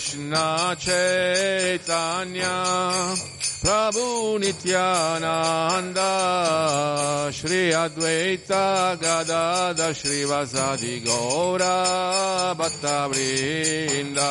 Krishna Chaitanya Prabhu Nityananda Shri Advaita Gadada Shri Vasadi Gaura Bhatta Vrinda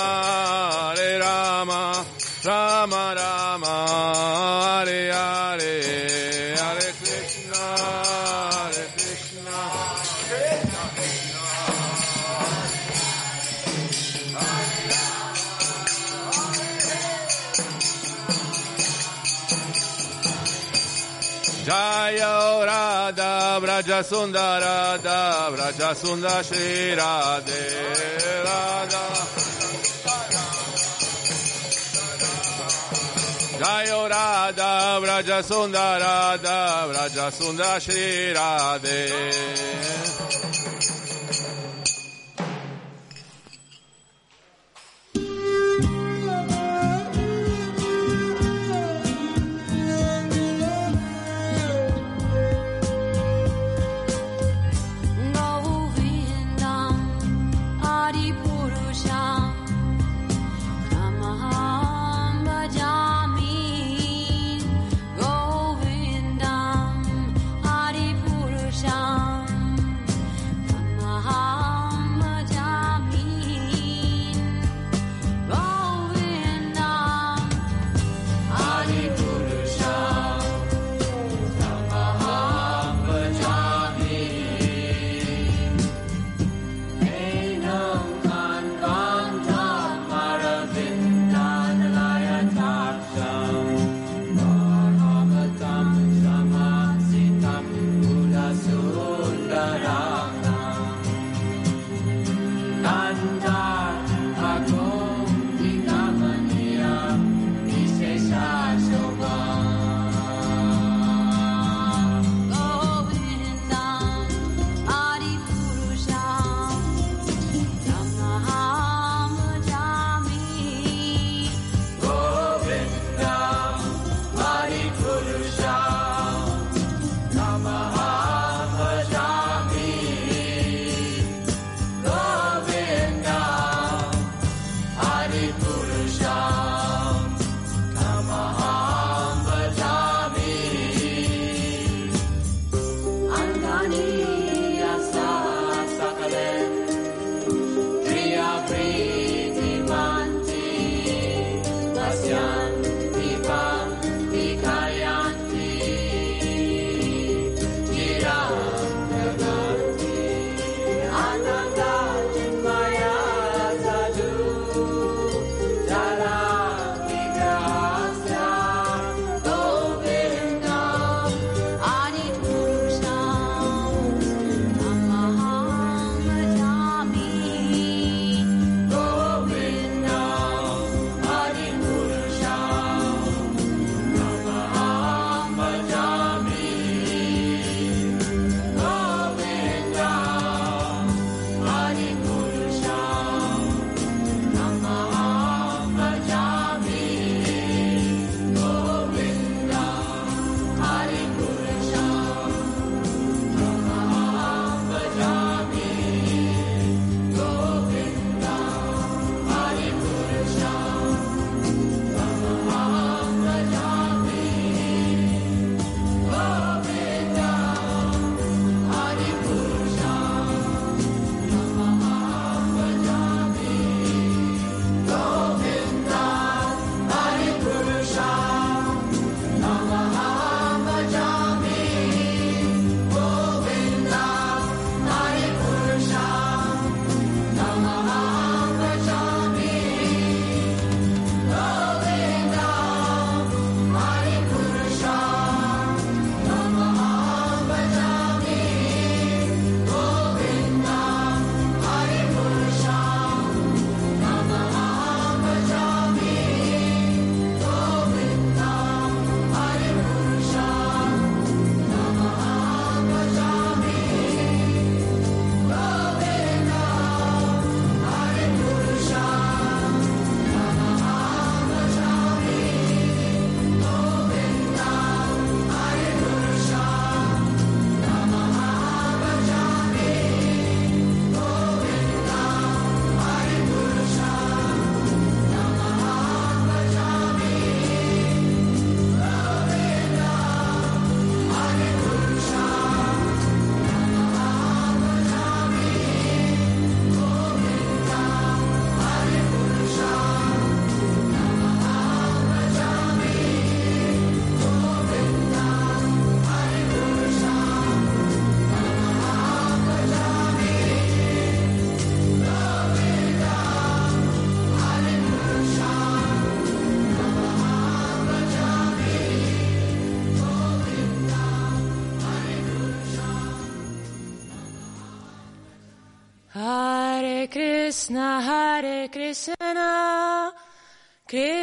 Vraja Sundara Radha Vraja Sundara Shri Radhe Radha. Jaya Radha Vraja Sundara Radha Vraja Sundara Shri Radhe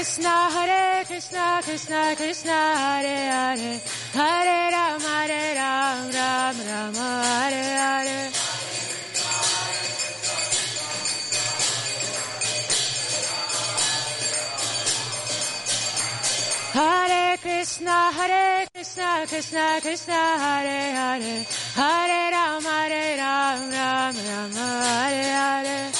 Krishna, Hare Krishna, Krishna Krishna, Hare Hare, Hare Rama, Hare Ram, Ram Rama, Hare Hare. Hare Krishna, Hare Krishna, Krishna, Krishna, Hare Hare, Hare Ram, Hare Ram, Ram Ram, Hare Hare.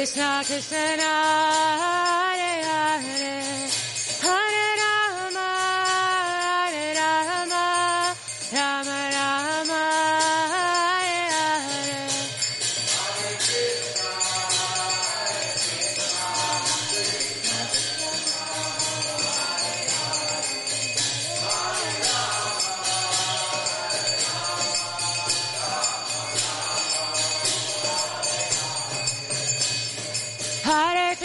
Krishna Krishna,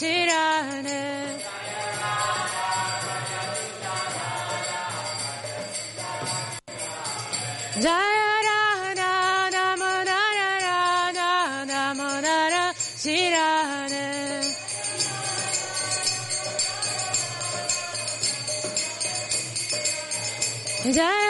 Suna, Shirane. Jaya Radha Damodara Radha Damodara Shirane. Jaya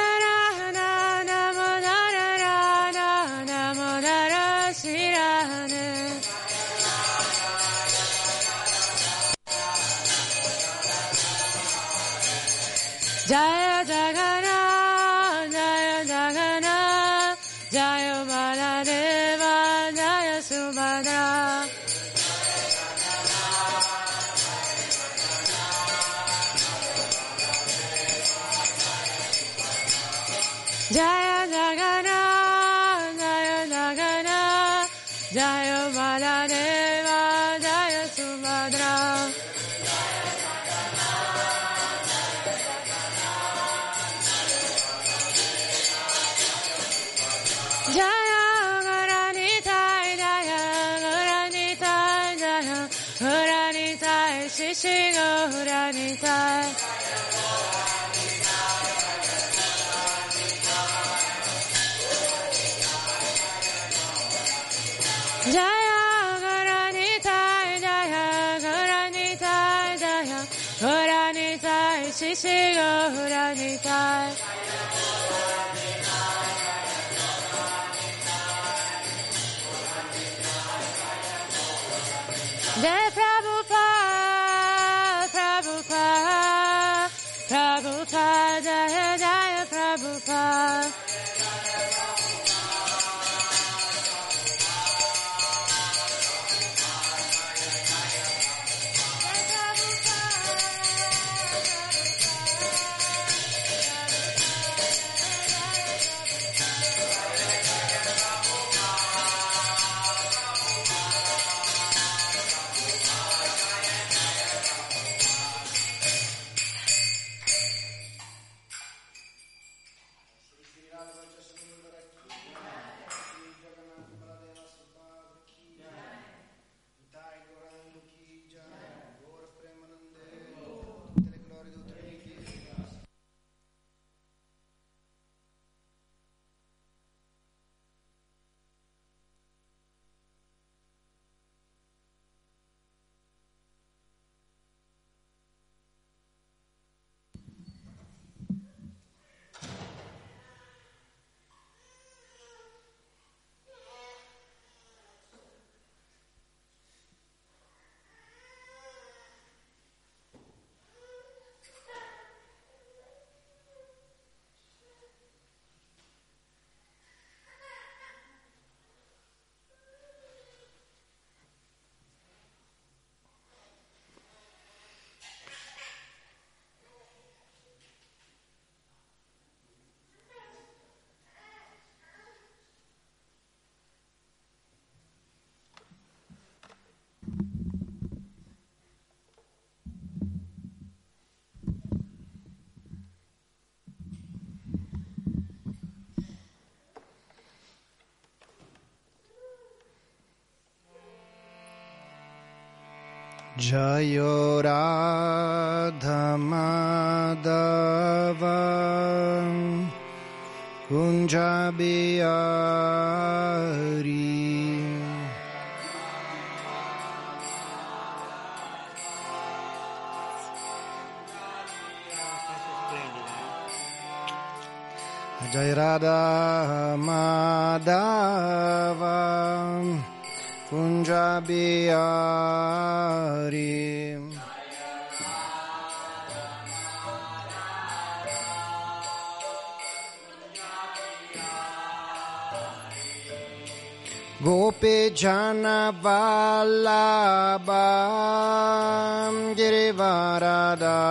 在 Jayo Radha Madhava Kunja Bihari Jai Kunja Bihari Gopi Jana Vallabha Girivaradari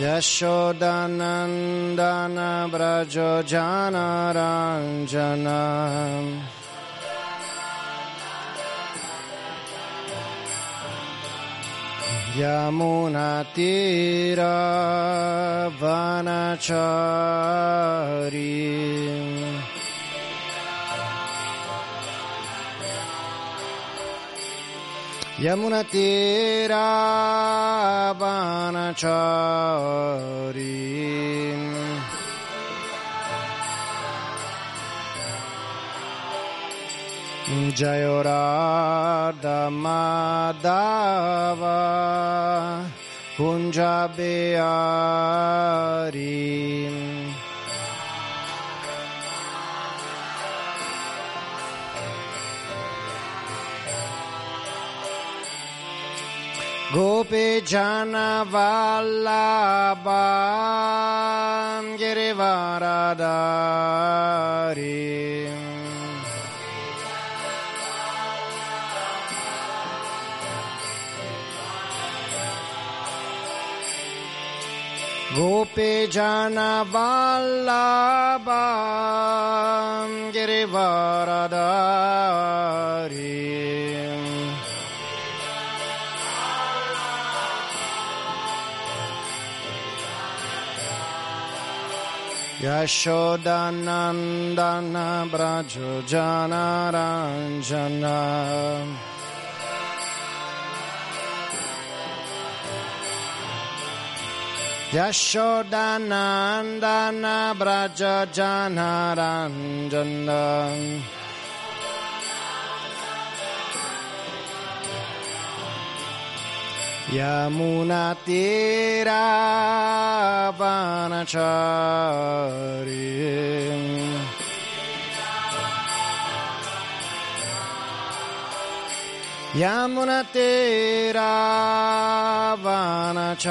Yashodanandana Brajo Janaranjana. Yamunatira Vanachari Yamunatira Vanachari Jayorada Madhava Kunjabihari Gopi Jana Vallabha Girivaradari Gopi Jana Vallabha Girivaradari Yashodanandana Brajo Janaranjana Yashodanandana Janaranjana Yamunatira Vanachari Yamunatira Vanachari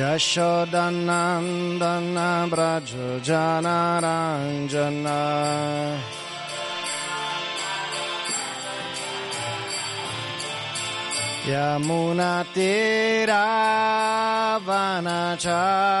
Yashodanandana Brajo Janaranjana Yamunatira Vanachari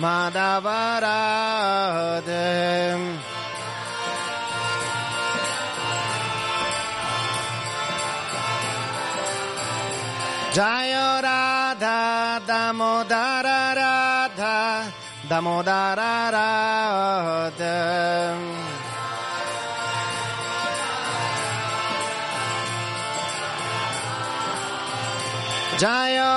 Madhava Radha. Jaya Radha Damodara Radha Damodara Radha Jaya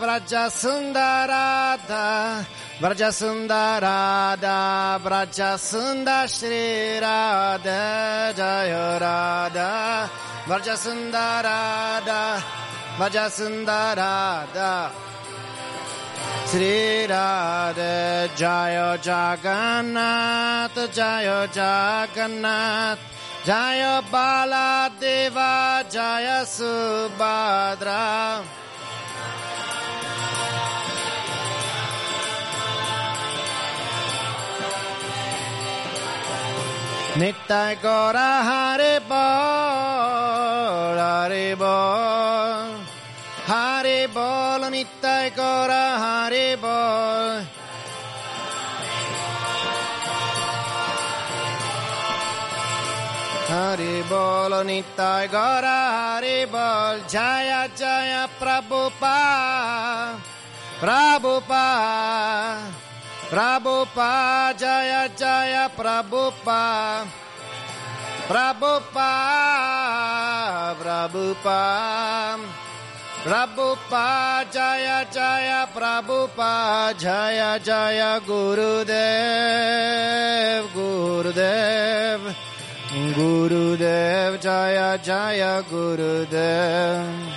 Radha Vraja Sundarada Vraja Sundarada Vraja Sundar Shri Radha Jaya Radha Vraja Sundarada Vraja Sundarada Sri Radha Jaya Jagannath Jaya Jagannath. Jaya Baladeva Jaya Subhadra Nittai Gora Hare Bol Hare Bol Hare Bol Nittai Gora Hare Bol Hari Bol Nittai Gora Hari Bol Jaya Jaya Prabhupada Prabhupada Prabhupada Jaya Jaya Prabhupada. Prabhupada Prabhupada. Prabhupada Jaya Jaya Prabhupada. Jaya Jaya Gurudev Gurudev. Gurudev Jaya Jaya Gurudev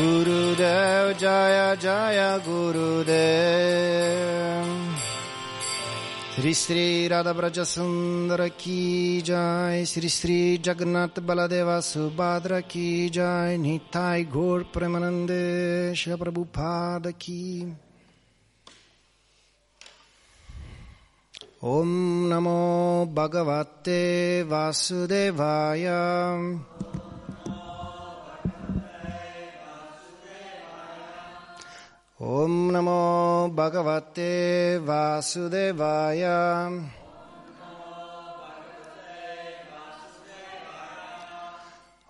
Gurudev Jaya Jaya Gurudev Sri Sri Radha Braja Sundara Ki Jai Sri Sri Jagannath Baladeva Subhadra Ki Jai Nitai Gaur Premanande Shri Prabhupada Ki Om Namo Bhagavate Vasudevaya Om Namo Bhagavate Vasudevaya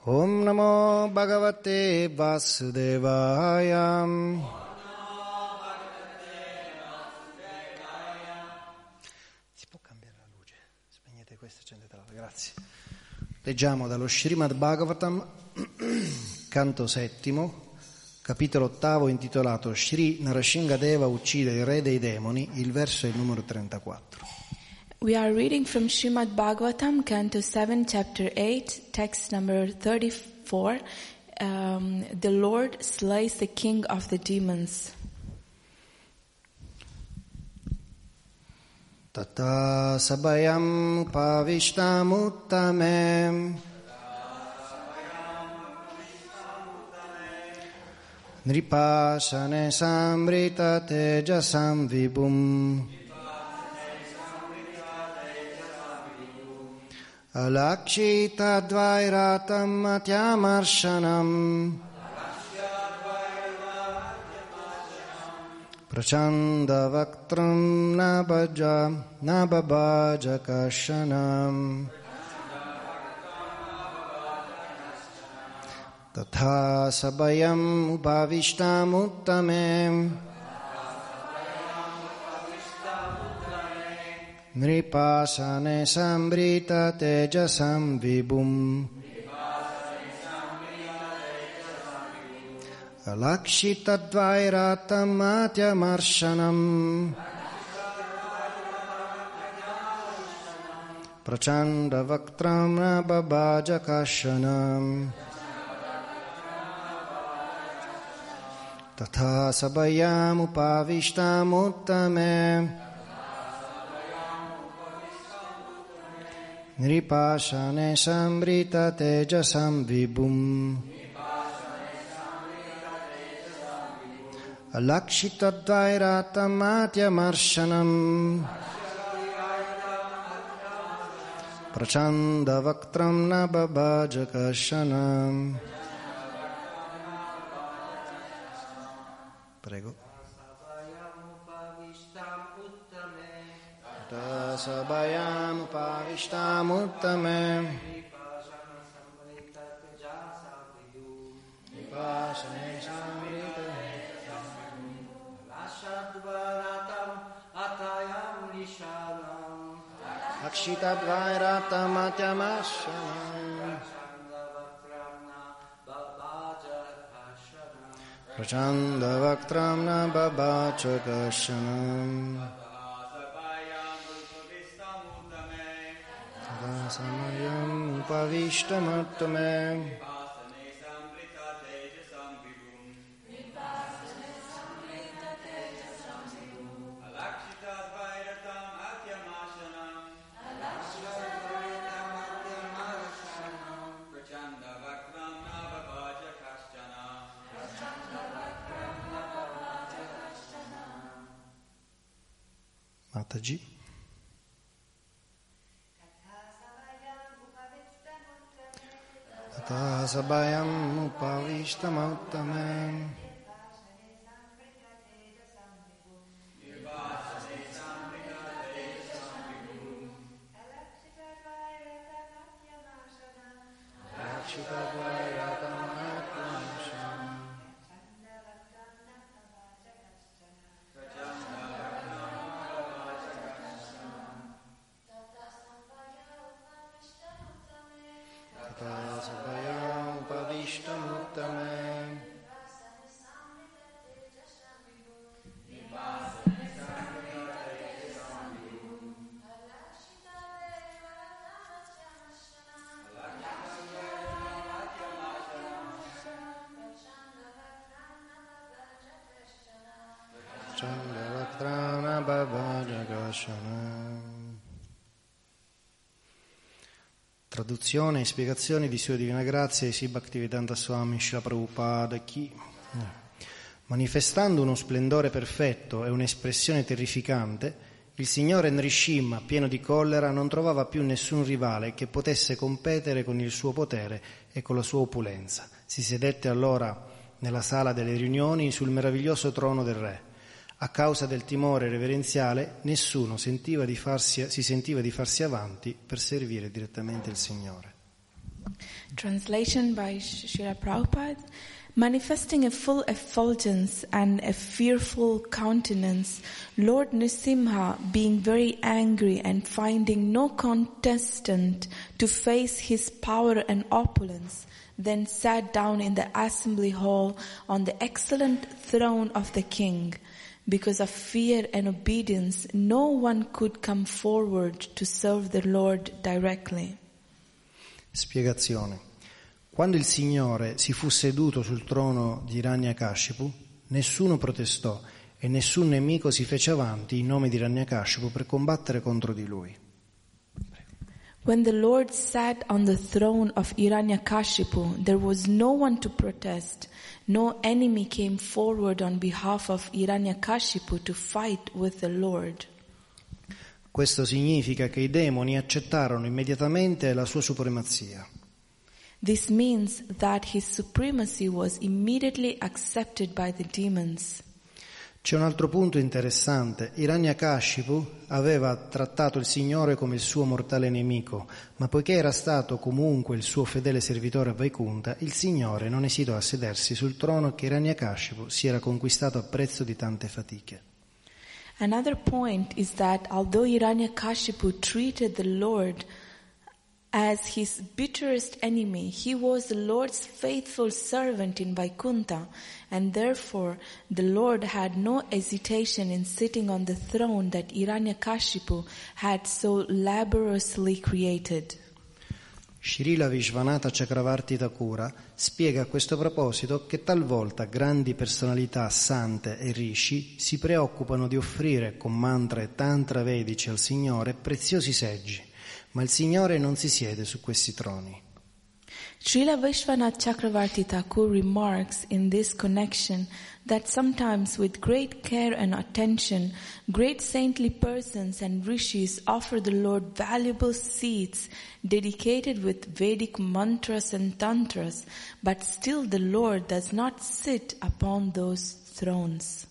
Om Namo Bhagavate Vasudevaya Si può cambiare la luce? Spegnete questa e grazie. Leggiamo dallo Srimad Bhagavatam, canto settimo, capitolo ottavo intitolato Sri Narashingadeva uccide il re dei demoni, il verso è il numero 34. We are reading from Srimad Bhagavatam, Canto 7, Chapter 8, text number 34. Um, the Lord slays the king of the demons. Tata sabayam pavishtamuttame Nripasane samrita tejasam vibhum Alakshita dvairatam atyamarsanam Prachandavaktram nabaja nababaja kashanam Tatha sabayam upavishtamuttame Nripasane sambrita tejasam vibhum Lakshitadvairatammatyamarshanam Prachandavaktram तथा सभयामुपाविष्टामुत्तमे नृपाशने संवृततेजसं विभुम् अलक्षितद्वैरातमात्यमर्शनम् प्रचण्डवक्त्रं न बभजकशनम् Prego. Sabayam Vipasane samrita Akshitadvairatamatiamashanam Prachandavaktram na babachakashanam Samayam upavishtamuttame Tata Traduzione e spiegazioni di Sua Divina Grazia e Bhaktivedanta Swami Srila Prabhupada Ki. Manifestando uno splendore perfetto e un'espressione terrificante, il signore Nrishimma, pieno di collera, non trovava più nessun rivale che potesse competere con il suo potere e con la sua opulenza. Si sedette allora nella sala delle riunioni sul meraviglioso trono del re. A causa del timore reverenziale, nessuno sentiva farsi- si sentiva di farsi avanti per servire direttamente il Signore. Translation by Srila Prabhupada. Manifesting a full effulgence and a fearful countenance, Lord Nisimha, being very angry and finding no contestant to face his power and opulence, then sat down in the assembly hall on the excellent throne of the king. Because of fear and obedience, no one could come forward to serve the Lord directly. Spiegazione. Quando il Signore si fu seduto sul trono di Hiranyakashipu, nessuno protestò e nessun nemico si fece avanti in nome di Hiranyakashipu per combattere contro di lui. When the Lord sat on the throne of Hiranyakashipu, there was no one to protest. No enemy came forward on behalf of Hiranyakashipu to fight with the Lord. Questo significa che i demoni accettarono immediatamente la sua supremazia. This means that his supremacy was immediately accepted by the demons. C'è un altro punto interessante. Hiranyakashipu aveva trattato il Signore come il suo mortale nemico, ma poiché era stato comunque il suo fedele servitore a Vaikunta, il Signore non esitò a sedersi sul trono che Hiranyakashipu si era conquistato a prezzo di tante fatiche. Another point is that although Hiranyakashipu treated the Lord As his bitterest enemy, he was the Lord's faithful servant in Vaikuntha, and therefore the Lord had no hesitation in sitting on the throne that Hiranyakashipu had so laboriously created. Srila Vishvanatha Chakravarti Thakura spiega a questo proposito che talvolta grandi personalità sante e rishi si preoccupano di offrire con mantra e tantra vedici al Signore preziosi seggi, ma il Signore non si siede su questi troni. Srila Vishwanath Chakravarti Thakur remarks in this connection that sometimes with great care and attention, great saintly persons and rishis offer the Lord valuable seats dedicated with Vedic mantras and tantras, but still the Lord does not sit upon those thrones.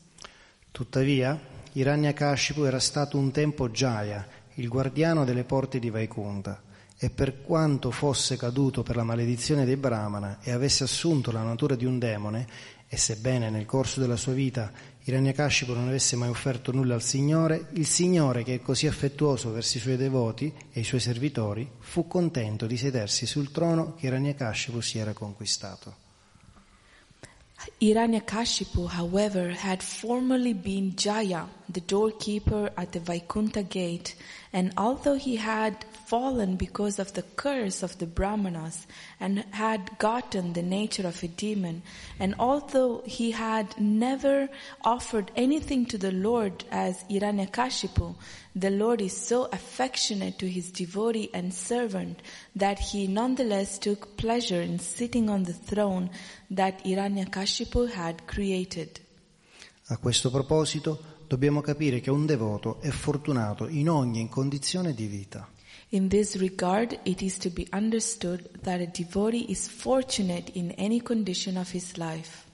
Tuttavia, Hiranyakashipu era stato un tempo Jaya, il guardiano delle porte di Vaikuntha, e per quanto fosse caduto per la maledizione dei Brahmana e avesse assunto la natura di un demone, e sebbene nel corso della sua vita Hiranyakashipu non avesse mai offerto nulla al Signore, il Signore, che è così affettuoso verso i suoi devoti e i suoi servitori, fu contento di sedersi sul trono che Hiranyakashipu si era conquistato. Hiranyakashipu, however, had formerly been Jaya, the doorkeeper at the Vaikuntha gate, and although he had fallen because of the curse of the Brahmanas and had gotten the nature of a demon, and although he had never offered anything to the Lord as Hiranyakashipu, the Lord is so affectionate to his devotee and servant that he nonetheless took pleasure in sitting on the throne that Hiranyakashipu had created. A questo proposito dobbiamo capire che un devoto è fortunato in ogni condizione di vita. In this regard, it is to be understood that a devotee is fortunate in any condition of his life.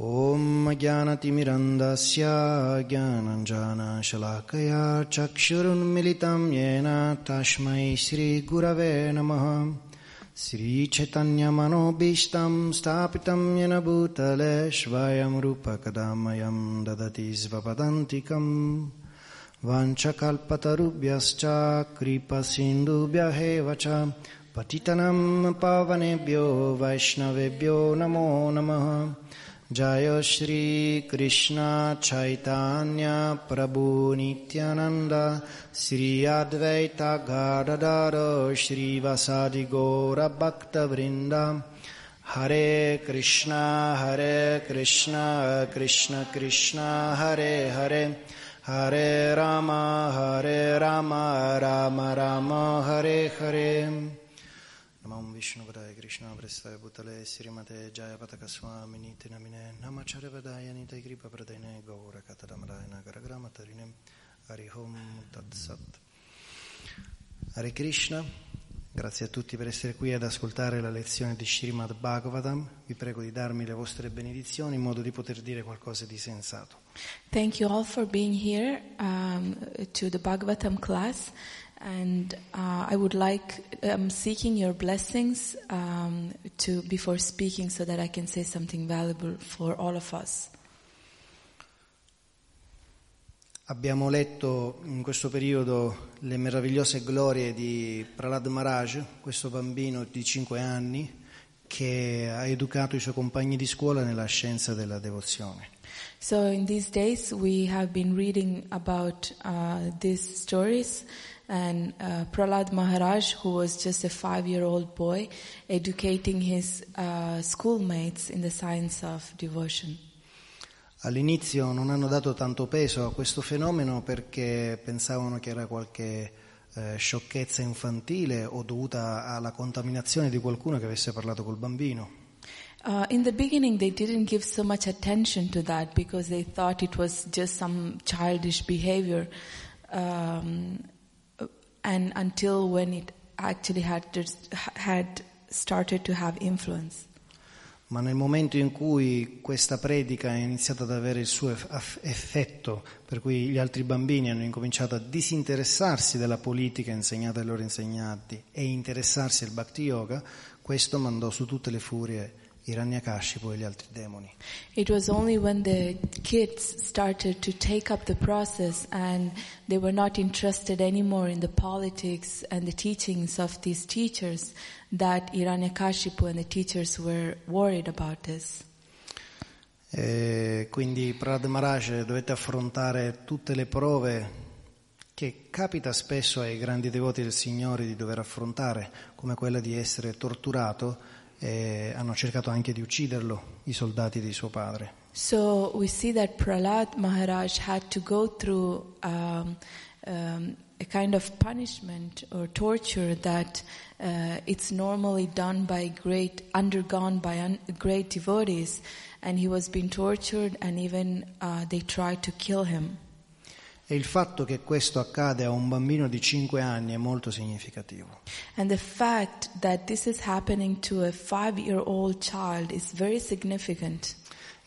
ॐ ज्ञानतिमिरन्दस्य ज्ञानञ्जनशलाकया चक्षुरुन्मिलितं येन तस्मै श्रीगुरवे नमः श्रीचैतन्यमनोभीष्टं स्थापितं येन भूतले स्वयं रूपकदामयं ददति स्वपदन्तिकम् वाञ्छकल्पतरुभ्यश्च कृपसिन्धुभ्य एव च पतितनं पावनेभ्यो वैष्णवेभ्यो नमो नमः जय श्रीकृष्ण चैतन्य प्रभु नित्यानन्द श्री अद्वैत गाडर श्रीवसादि गौरभक्तवृन्द हरे कृष्ण हरे कृष्ण कृष्ण कृष्ण हरे हरे हरे राम हरे राम राम राम हरे हरे नमो विष्णुपदाय Krishna Prestaya Bhutale Srimate Jaya Patakaswamini Tinamine Namacharya Vedayani Taigripa Pradene Gaura Katadamarayana Garagrama Tarinem Arihom Tatsat Hare Krishna, grazie a tutti per essere qui ad ascoltare la lezione di Srimad Bhagavatam. Vi prego di darmi le vostre benedizioni in modo di poter dire qualcosa di sensato. Thank you all for being here um, to the Bhagavatam class. And uh, I would like, I'm seeking your blessings um, to before speaking so that I can say something valuable for all of us. Abbiamo letto in questo periodo le meravigliose glorie di Prahlad Maharaj, questo bambino di 5 anni che ha educato i suoi compagni di scuola nella scienza della devozione. So in these days we have been reading about uh, these stories and uh, Prahlad Maharaj, who was just a five-year-old boy, educating his uh, schoolmates in the science of devotion. All'inizio non hanno dato tanto peso a questo fenomeno perché pensavano che era qualche eh, sciocchezza infantile o dovuta alla contaminazione di qualcuno che avesse parlato col bambino. Uh, in the beginning, they didn't give so much attention to that because they thought it was just some childish behavior. Um, and until when it actually had, just- had started to have influence. Ma nel momento in cui questa predica è iniziata ad avere il suo effetto, per cui gli altri bambini hanno incominciato a disinteressarsi della politica insegnata ai loro insegnanti e interessarsi al bhakti yoga, questo mandò su tutte le furie Hiranyakashipu e gli altri demoni. It was only when the kids started to take up the process and they were not interested anymore in the politics and the teachings of these teachers that Hiranyakashipu and the teachers were worried about this. E quindi Prahlad Maharaj dovette affrontare tutte le prove che capita spesso ai grandi devoti del Signore di dover affrontare, come quella di essere torturato e hanno cercato anche di ucciderlo i soldati di suo padre. So we see that Prahlad Maharaj had to go through um, um, a kind of punishment or torture that uh, it's normally done by great, undergone by un- great devotees, and he was being tortured, and even uh, they tried to kill him. E il fatto che questo accade a un bambino di 5 anni è molto significativo. And the fact that this is happening to a five-year-old child is very significant.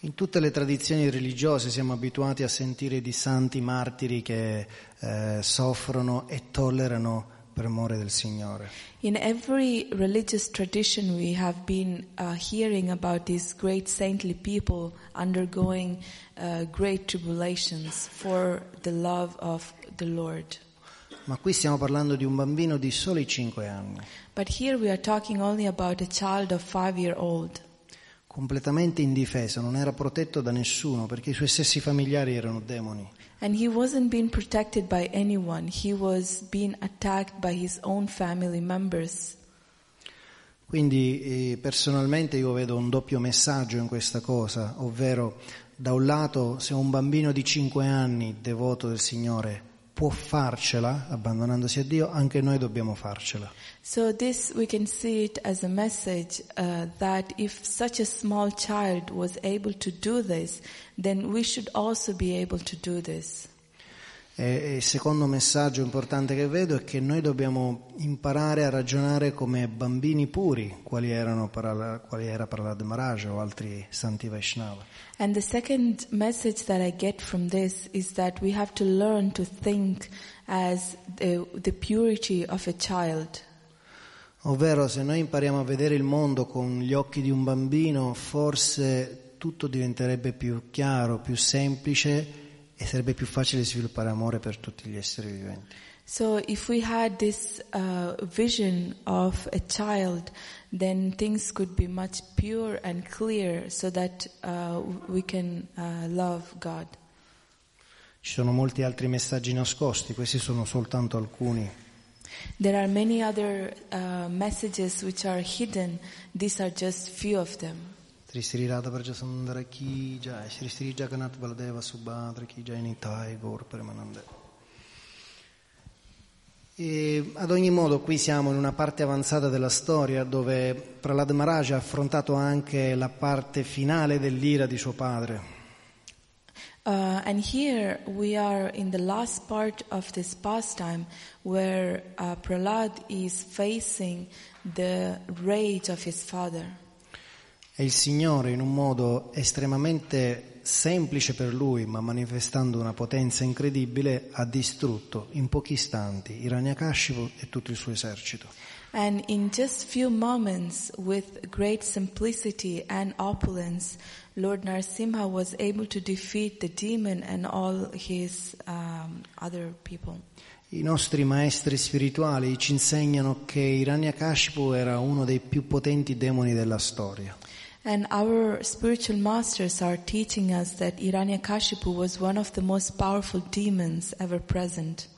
In tutte le tradizioni religiose siamo abituati a sentire di santi martiri che eh, soffrono e tollerano per amore del Signore. In every religious tradition, we have been uh, hearing about these great saintly people undergoing uh, great tribulations for the love of the Lord. Ma qui stiamo parlando di un bambino di soli 5 anni, But here we are talking only about a child of five year old. completamente indifeso, non era protetto da nessuno perché i suoi stessi familiari erano demoni. And he wasn't being protected by anyone. He was being attacked by his own family members. Quindi eh, personalmente io vedo un doppio messaggio in questa cosa, ovvero da un lato se un bambino di 5 anni devoto del Signore può farcela abbandonandosi a Dio, anche noi dobbiamo farcela. So this we can see it as a message uh, that if such a small child was able to do this, then we should also be able to do this. E il secondo messaggio importante che vedo è che noi dobbiamo imparare a ragionare come bambini puri, quali, erano Parala- quali era Prahlad Maharaj o altri santi Vaishnava. And the second message that I get from this is that we have to learn to think as the, the purity of a child. Ovvero se noi impariamo a vedere il mondo con gli occhi di un bambino, forse tutto diventerebbe più chiaro, più semplice e sarebbe più facile sviluppare amore per tutti gli esseri viventi. So if we had this uh, vision of a child, then things could be much pure and clear so that uh, we can uh, love God. Ci sono molti altri messaggi nascosti, questi sono soltanto alcuni. There are many other uh, messages which are hidden. These are just few of them. Sri Sri Radha Vrajasundara Ki Jai, Sri Sri Jagannath Baladeva Subhadra Ki Jai Nitai Gaur Premanande. E ad ogni modo qui siamo in una parte avanzata della storia dove Prahlad Maharaj ha affrontato anche la parte finale dell'ira di suo padre. Uh, and here we are in the last part of this pastime where uh, Prahlad is facing the rage of his father. E il Signore in un modo estremamente semplice per lui, ma manifestando una potenza incredibile, ha distrutto in pochi istanti Hiranyakashipu e tutto il suo esercito. And in just few moments, with great simplicity and opulence, Lord Narsimha was able to defeat the demon and all his um, other people. I nostri maestri spirituali ci insegnano che Hiranyakashipu era uno dei più potenti demoni della storia. And our spiritual masters are teaching us that Hiranyakashipu was one of the most powerful demons ever present.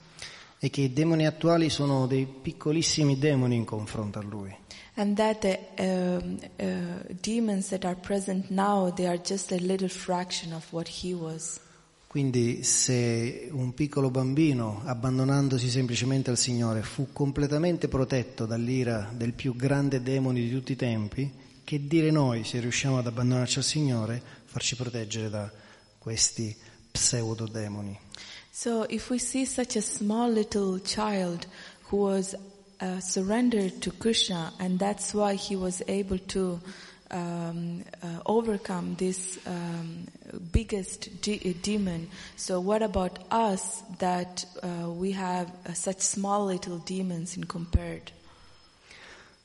e che i demoni attuali sono dei piccolissimi demoni in confronto a lui. And that the um, uh, demons that are present now, they are just a little fraction of what he was. Quindi se un piccolo bambino, abbandonandosi semplicemente al Signore, fu completamente protetto dall'ira del più grande demone di tutti i tempi, che dire noi se riusciamo ad abbandonarci al Signore, farci proteggere da questi pseudodemoni? So if we see such a small little child who was uh, surrendered to Krishna, and that's why he was able to um, uh, overcome this um, biggest de- demon. So what about us that uh, we have uh, such small little demons in compared?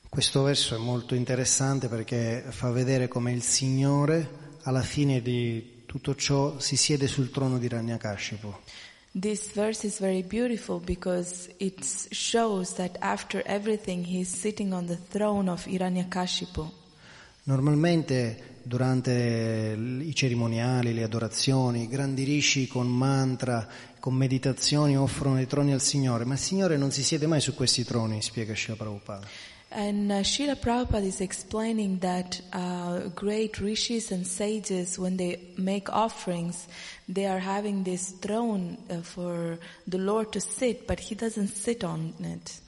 Questo verso è molto interessante perché fa vedere come il Signore alla fine di tutto ciò si siede sul trono di Ranyakashipu. This verse is very beautiful because it shows that after everything he is sitting on the throne of Hiranyakashipu. Normalmente durante i cerimoniali, le adorazioni, i grandi rishi con mantra, con meditazioni offrono i troni al Signore, ma il Signore non si siede mai su questi troni, spiega Srila Prabhupada. And uh, Srila Prabhupada is explaining that uh, great rishis and sages, when they make offerings, they are having this throne uh, for the Lord to sit, but he doesn't sit on it.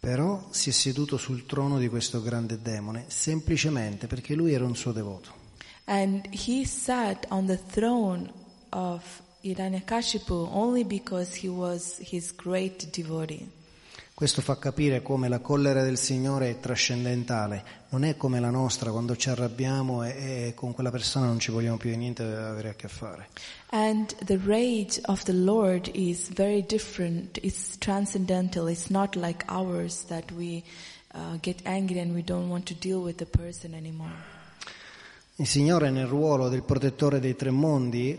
Però si è seduto sul trono di questo grande demone semplicemente perché lui era un suo devoto. And he sat on the throne of Hiranyakashipu only because he was his great devotee. Questo fa capire come la collera del Signore è trascendentale, non è come la nostra quando ci arrabbiamo e, e con quella persona non ci vogliamo più niente avere a che fare. And the rage of the Lord is very different. It's transcendental. It's not like ours that we uh, get angry and we don't want to deal with the person anymore. Il Signore nel ruolo del protettore dei tre mondi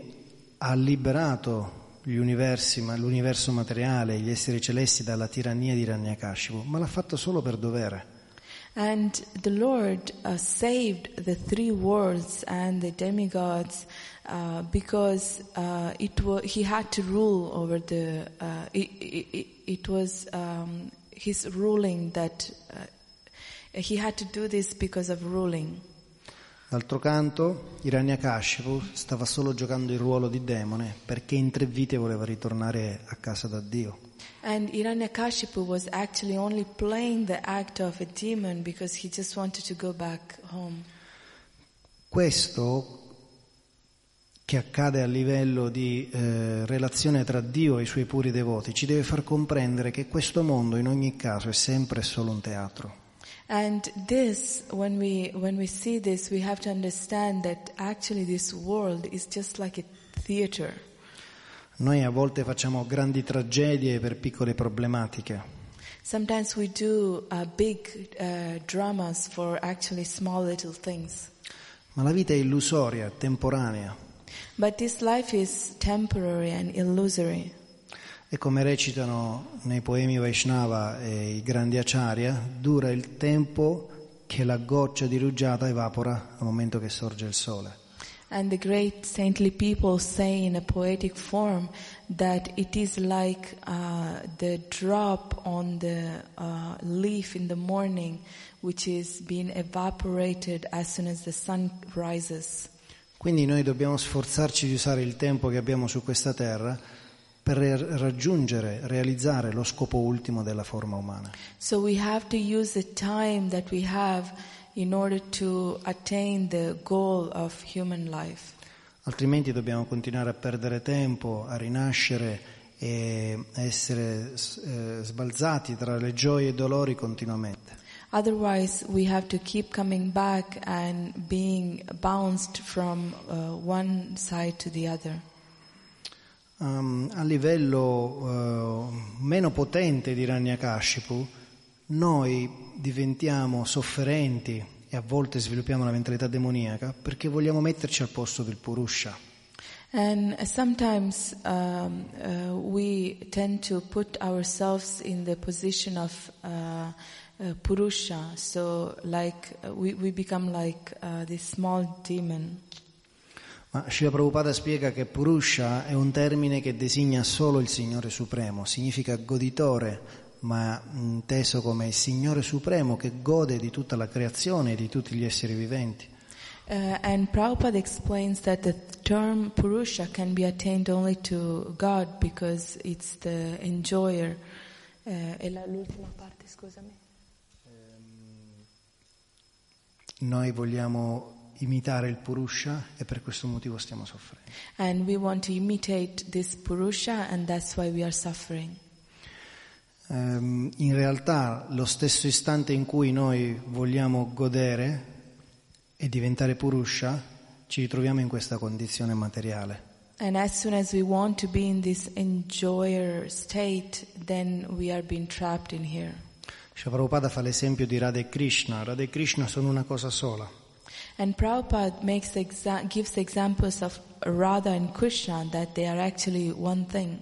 ha liberato gli universi, ma l'universo materiale, gli esseri celesti dalla tirannia di Ranyakashipu, ma l'ha fatto solo per dovere. And the Lord uh, saved the three worlds and the demigods uh, because uh, it wa- he had to rule over the. Uh, it, it, it was um, his ruling that uh, he had to do this because of ruling. D'altro canto, Hiranyakashipu stava solo giocando il ruolo di demone perché in tre vite voleva ritornare a casa da Dio. And Hiranyakashipu was actually only playing the act of a demon because he just wanted to go back home. Questo che accade a livello di eh, relazione tra Dio e i suoi puri devoti ci deve far comprendere che questo mondo in ogni caso è sempre solo un teatro. And this, when we, when we see this, we have to understand that actually this world is just like a theater. Noi a volte facciamo grandi tragedie per piccole problematiche, Sometimes we do uh, big uh, dramas for actually small little things. ma la vita è illusoria, temporanea But this life is temporary and illusory. E come recitano nei poemi Vaishnava e i grandi acharya, dura il tempo che la goccia di rugiada evapora al momento che sorge il sole. And the great saintly people say in a poetic form that it is like uh, the drop on the uh, leaf in the morning, which is being evaporated as soon as the sun rises. Quindi noi dobbiamo sforzarci di usare il tempo che abbiamo su questa terra per raggiungere, realizzare lo scopo ultimo della forma umana. So we have to use the time that we have in order to attain the goal of human life. Altrimenti dobbiamo continuare a perdere tempo, a rinascere e a essere eh, sbalzati tra le gioie e i dolori continuamente. Otherwise, we have to keep coming back and being bounced from uh, one side to the other. Um, a livello eh, meno potente di Ranyakashipu, noi diventiamo sofferenti e a volte sviluppiamo una mentalità demoniaca perché vogliamo metterci al posto del Purusha. And sometimes um, uh, we tend to put ourselves in the position of uh, uh, Purusha, so like uh, we, we become like uh, this small demon. Ma Srila Prabhupada spiega che Purusha è un termine che designa solo il Signore Supremo, significa goditore, ma inteso come il Signore Supremo che gode di tutta la creazione e di tutti gli esseri viventi. Uh, and Prabhupada explains that the term Purusha can be attained only to God because it's the enjoyer. Uh, e la- l'ultima parte, scusami. Noi vogliamo imitare il Purusha e per questo motivo stiamo soffrendo. And we want to imitate this Purusha and that's why we are suffering. Ehm, in realtà lo stesso istante in cui noi vogliamo godere e diventare Purusha, ci ritroviamo in questa condizione materiale. And as soon as we want to be in this enjoyer state, then we are being trapped in here. Shri Prabhupada fa l'esempio di Radha e Krishna. Radha e Krishna sono una cosa sola. And Prabhupada makes exa- gives examples of Radha and Krishna that they are actually one thing.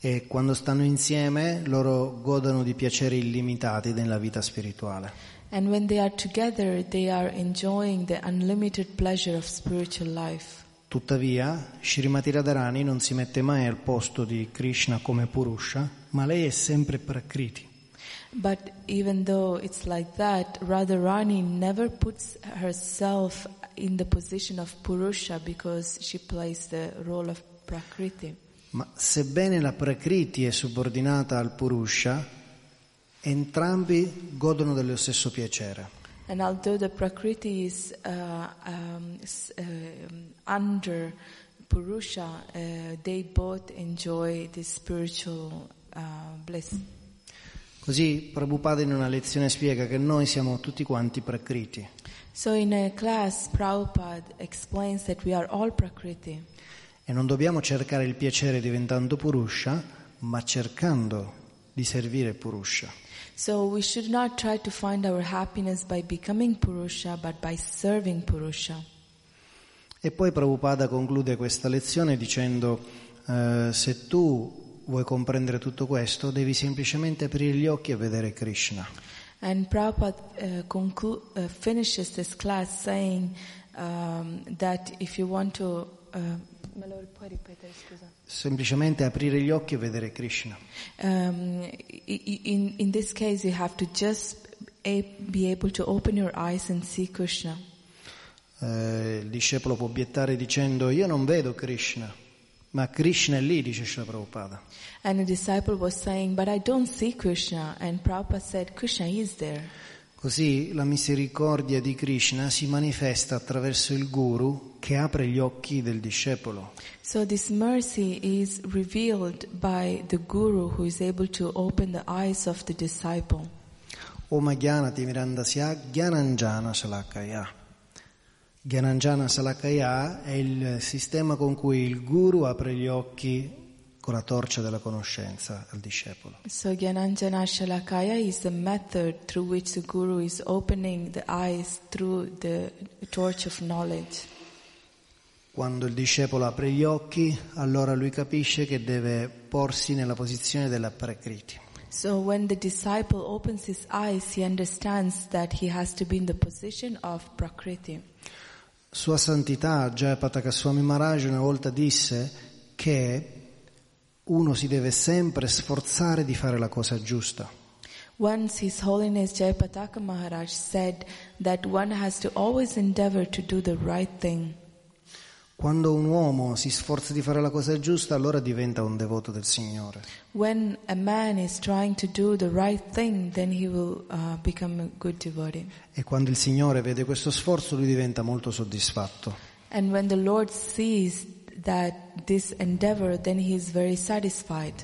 E quando stanno insieme loro godono di piaceri illimitati nella vita spirituale. And when they are together, they are enjoying the unlimited pleasure of spiritual life. Tuttavia, Srimati Radharani non si mette mai al posto di Krishna come Purusha, ma lei è sempre Prakriti. But even though it's like that, Radharani never puts herself in the position of Purusha because she plays the role of Prakriti. Ma sebbene la Prakriti è subordinata al Purusha, entrambi godono dello stesso piacere. And although the Prakriti is uh, um, um, under Purusha, uh, they both enjoy this spiritual uh, bliss. Così Prabhupada in una lezione spiega che noi siamo tutti quanti Prakriti. So in a class, Prabhupada explains that we are all Prakriti. E non dobbiamo cercare il piacere diventando Purusha, ma cercando di servire Purusha. So we should not try to find our happiness by becoming Purusha, but by serving Purusha. E poi Prabhupada conclude questa lezione dicendo eh, se tu vuoi comprendere tutto questo devi semplicemente aprire gli occhi e vedere Krishna. And Prabhupada uh, conclu- uh, finishes this class saying um, that if you want to... Uh, me lo puoi ripetere, scusa? Semplicemente aprire gli occhi e vedere Krishna. Um, in, in this case, you have to just be able to open your eyes and see Krishna. Eh, il discepolo può obiettare dicendo io non vedo Krishna, ma Krishna è lì, dice Srila Prabhupada. And a disciple was saying, but I don't see Krishna. And Prabhupada said, Krishna is there. Così la misericordia di Krishna si manifesta attraverso il guru che apre gli occhi del discepolo. So this mercy is revealed by the guru who is able to open the eyes of the disciple. Oma Gyanati Mirandasya Gyananjana Salakaya. Gyananjana Salakaya è il sistema con cui il guru apre gli occhi con la torcia della conoscenza al discepolo. So Gyananjana Shalakaya is the method through which the guru is opening the eyes through the torch of knowledge. Quando il discepolo apre gli occhi, allora lui capisce che deve porsi nella posizione della prakriti. So when the disciple opens his eyes, he understands that he has to be in the position of Prakriti. Sua Santità Jayapataka Swami Maharaj una volta disse che uno si deve sempre sforzare di fare la cosa giusta. Once His Holiness Jayapataka Maharaj said that one has to always endeavor to do the right thing. Quando un uomo si sforza di fare la cosa giusta, allora diventa un devoto del Signore. When a man is trying to do the right thing, then he will uh, become a good devotee. E quando il Signore vede questo sforzo, lui diventa molto soddisfatto. And when the Lord sees that this endeavor, then he is very satisfied.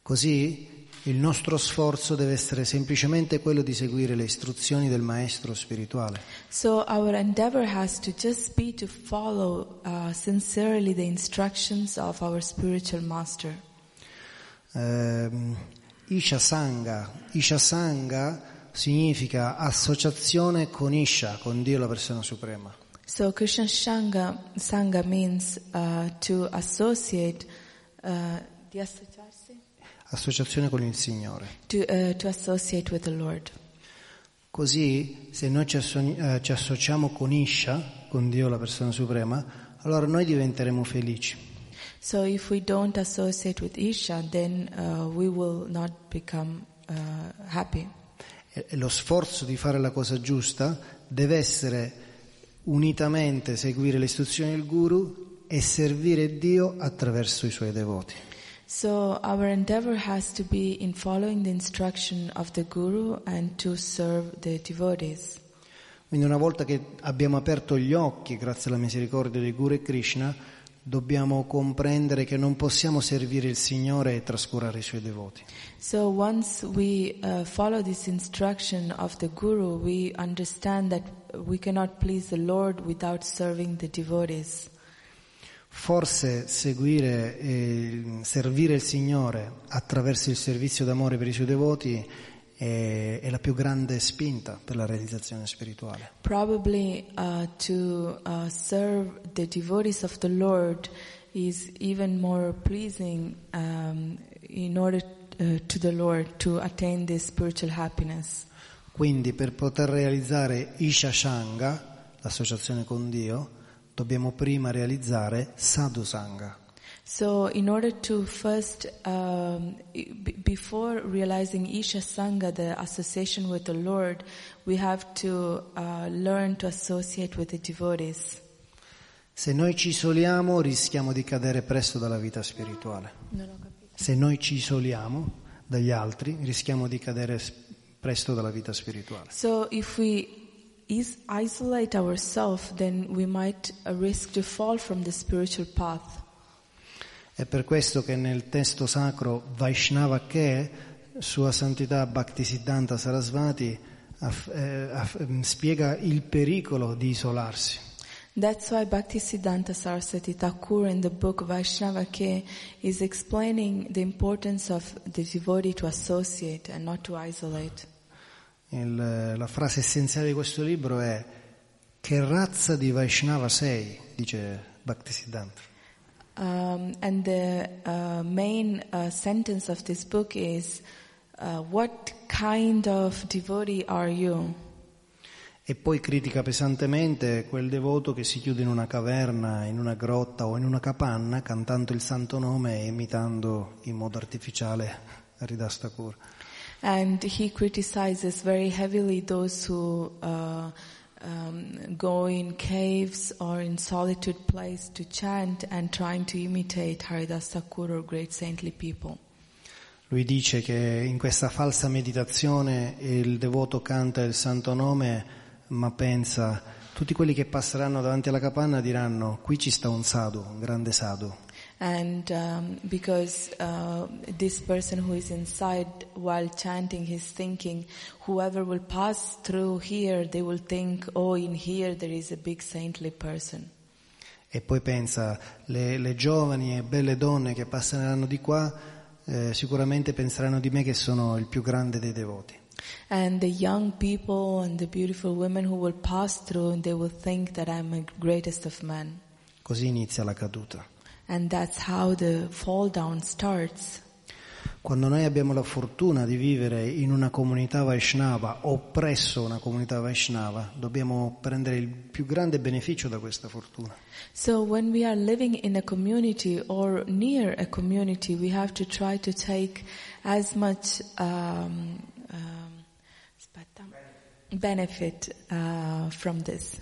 Così il nostro sforzo deve essere semplicemente quello di seguire le istruzioni del Maestro spirituale. So our endeavor has to just be to follow uh, sincerely the instructions of our spiritual master. Ehm, Isha Sangha. Isha Sangha significa associazione con Isha, con Dio la persona suprema. So Krishna Shanga, Sangha means uh, to associate, uh, di associarsi? Associazione con il Signore. To, uh, to. Così, se noi ci, eh, ci associamo con Isha, con Dio la persona suprema, allora noi diventeremo felici. So if we don't associate with Isha, then uh, we will not become uh, happy. E lo sforzo di fare la cosa giusta deve essere unitamente seguire le istruzioni del Guru e servire Dio attraverso i suoi devoti. So our endeavor has to be in following the instruction of the Guru and to serve the devotees. Quindi una volta che abbiamo aperto gli occhi grazie alla misericordia di Guru e Krishna, dobbiamo comprendere che non possiamo servire il Signore e trascurare i suoi devoti. So once we uh, follow this instruction of the Guru, we understand that we cannot please the Lord without serving the devotees. Forse seguire e servire il Signore attraverso il servizio d'amore per i suoi devoti è, è la più grande spinta per la realizzazione spirituale. Probably uh, to uh, serve the devotees of the Lord is even more pleasing um, in order uh, to the Lord to attain this spiritual happiness. Quindi per poter realizzare Isha Shanga, l'associazione con Dio, dobbiamo prima realizzare Sadhu Sangha. So, in order to first, um, before realizing Isha Sangha, the association with the Lord, we have to uh, learn to associate with the devotees. Se noi ci isoliamo rischiamo di cadere presto dalla vita spirituale. Se noi ci isoliamo dagli altri rischiamo di cadere presto dalla vita spirituale. So, if we is- isolate ourselves, then we might uh, risk to fall from the spiritual path. È per questo che nel testo sacro Vaishnava Ke, Sua Santità Bhaktisiddhanta Sarasvati, aff- eh, aff- ehm, spiega il pericolo di isolarsi. That's why Bhaktisiddhanta Saraswati Thakur in the book Vaishnava Ke is explaining the importance of the devotee to associate and not to isolate. Il- la frase essenziale di questo libro è che razza di Vaishnava sei, dice Bhaktisiddhanta. Um, and the uh, main uh, sentence of this book is, uh, "What kind of devotee are you?" E poi critica pesantemente quel devoto che si chiude in una caverna, in una grotta o in una capanna cantando il santo nome e imitando in modo artificiale Haridas Thakur. And he criticizes very heavily those who uh, um, go in caves or in solitude place to chant and trying to imitate Haridas Thakur or great saintly people. Lui dice che in questa falsa meditazione il devoto canta il santo nome, ma pensa, tutti quelli che passeranno davanti alla capanna diranno, qui ci sta un sadhu, un grande sadhu. And um, because uh, this person who is inside while chanting is thinking, whoever will pass through here, they will think, oh, in here there is a big saintly person. E poi pensa, le, le giovani e belle donne che passeranno di qua eh, sicuramente penseranno di me che sono il più grande dei devoti. And the young people and the beautiful women who will pass through, they will think that I'm the greatest of men. Così inizia la caduta. And that's how the fall down starts. Quando noi abbiamo la fortuna di vivere in una comunità Vaishnava o presso una comunità Vaishnava, dobbiamo prendere il più grande beneficio da questa fortuna. So when we are living in a community or near a community, we have to try to take as much um, um, benefit uh, from this.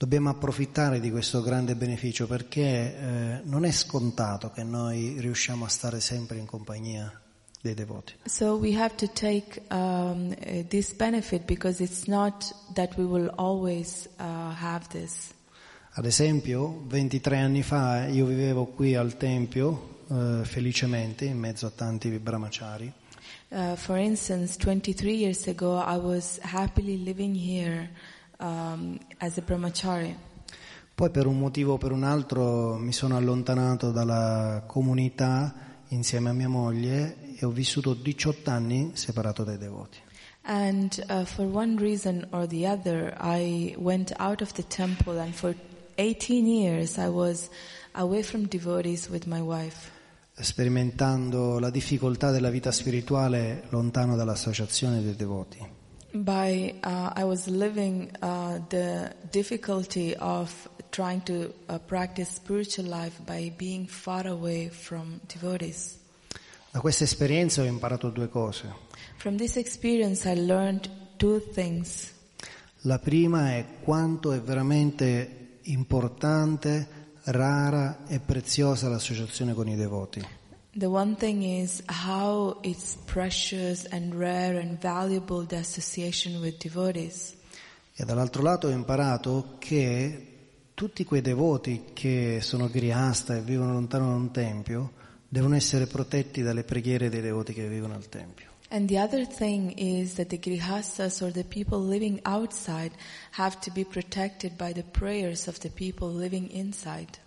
Dobbiamo approfittare di questo grande beneficio perché eh, non è scontato che noi riusciamo a stare sempre in compagnia dei devoti. So we have to take um, uh, this benefit because it's not that we will always uh, have this. Ad esempio, 23 anni fa io vivevo qui al Tempio eh, felicemente in mezzo a tanti brahmachari Uh, for instance, 23 years ago, I was happily living here um, as a brahmachari. Poi per un motivo o per un altro mi sono allontanato dalla comunità insieme a mia moglie e ho vissuto 18 anni separato dai devoti. And uh, for one reason or the other, I went out of the temple, and for 18 years, I was away from devotees with my wife. sperimentando la difficoltà della vita spirituale lontano dall'associazione dei devoti. By uh, I was living uh, the difficulty of trying to uh, practice spiritual life by being far away from devotees. Da questa esperienza ho imparato due cose. From this experience, I learned two things. La prima è quanto è veramente importante, rara e preziosa l'associazione con i devoti. The one thing is how it's precious and rare and valuable the association with devotees. E dall'altro lato ho imparato che tutti quei devoti che sono grihasta e vivono lontano da un tempio devono essere protetti dalle preghiere dei devoti che vivono al tempio. And the other thing is that the grihastas or the people living outside have to be protected by the prayers of the people living inside.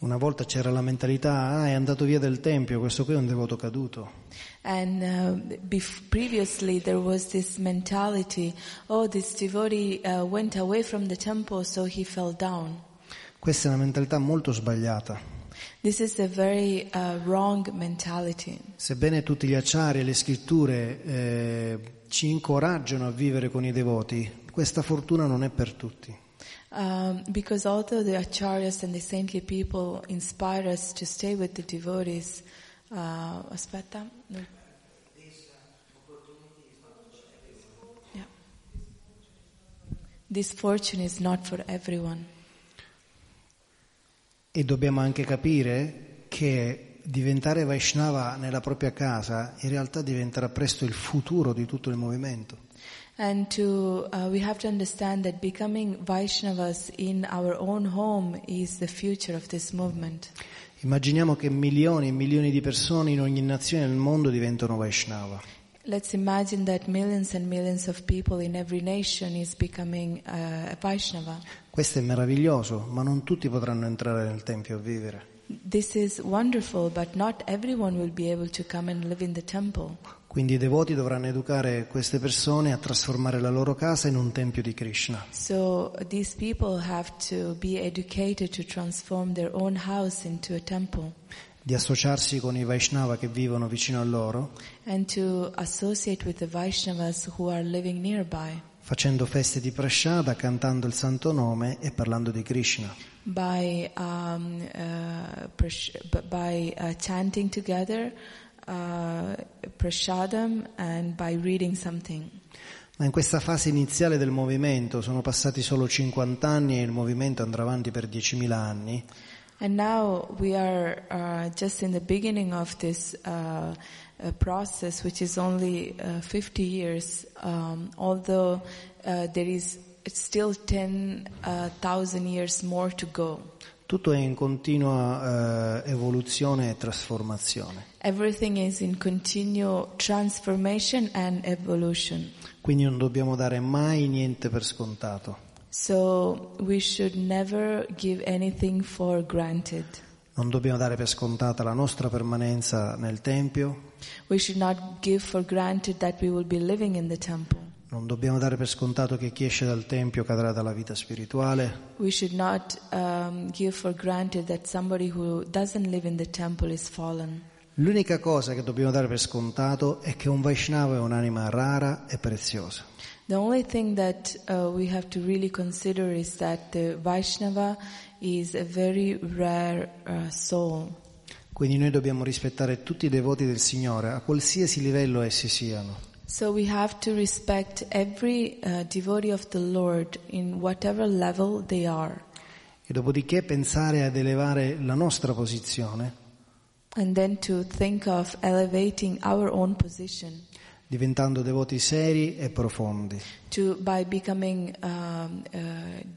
Una volta c'era la mentalità, ah, è andato via del tempio, questo qui è un devoto caduto. And uh, bef- previously there was this mentality, oh, this devotee uh, went away from the temple, so he fell down. Questa è una mentalità molto sbagliata. This is a very uh, wrong mentality. Sebbene tutti gli acciari e le scritture eh, ci incoraggiano a vivere con i devoti, questa fortuna non è per tutti. Um, because although the acharyas and the saintly people inspire us to stay with the devotees, uh, aspetta, no. Yeah. This fortune is not for everyone. E dobbiamo anche capire che diventare Vaishnava nella propria casa in realtà diventerà presto il futuro di tutto il movimento. And to, uh, we have to understand that becoming Vaishnavas in our own home is the future of this movement. Immaginiamo che milioni e milioni di persone in ogni nazione del mondo diventano Vaishnava. Let's imagine that millions and millions of people in every nation is becoming uh, a Vaishnava. Questo è meraviglioso, ma non tutti potranno entrare nel Tempio a vivere. This is wonderful, but not everyone will be able to come and live in the temple. Quindi i devoti dovranno educare queste persone a trasformare la loro casa in un tempio di Krishna. So these people have to be educated to transform their own house into a temple di associarsi con i Vaishnava che vivono vicino a loro, and to associate with the Vaishnavas who are living nearby facendo feste di prashada, cantando il santo nome e parlando di Krishna. by um, uh, by uh, chanting together uh, prashadam and by reading something. Ma in questa fase iniziale del movimento sono passati solo 50 anni e il movimento andrà avanti per 10.000 anni. And now we are uh, just in the beginning of this uh, uh, process, which is only uh, 50 years, um, although uh, there is still 10,000 years more to go. Tutto è in continua evoluzione e trasformazione. Everything is in continual transformation and evolution. Quindi non dobbiamo dare mai niente per scontato. So we should never give anything for granted. Non dobbiamo dare per scontata la nostra permanenza nel Tempio, We should not give for granted that we will be living in the temple. non dobbiamo dare per scontato che chi esce dal Tempio cadrà dalla vita spirituale, We should not um, give for granted that somebody who doesn't live in the temple is fallen. L'unica cosa che dobbiamo dare per scontato è che un Vaishnava è un'anima rara e preziosa. The only thing that uh, we have to really consider is that the Vaishnava is a very rare uh, soul. Quindi noi dobbiamo rispettare tutti i devoti del Signore, a qualsiasi livello essi siano. So we have to respect every uh, devotee of the Lord in whatever level they are. E dopodiché pensare ad elevare la nostra posizione, And then to think of elevating our own position diventando devoti seri e profondi. to by becoming um, uh,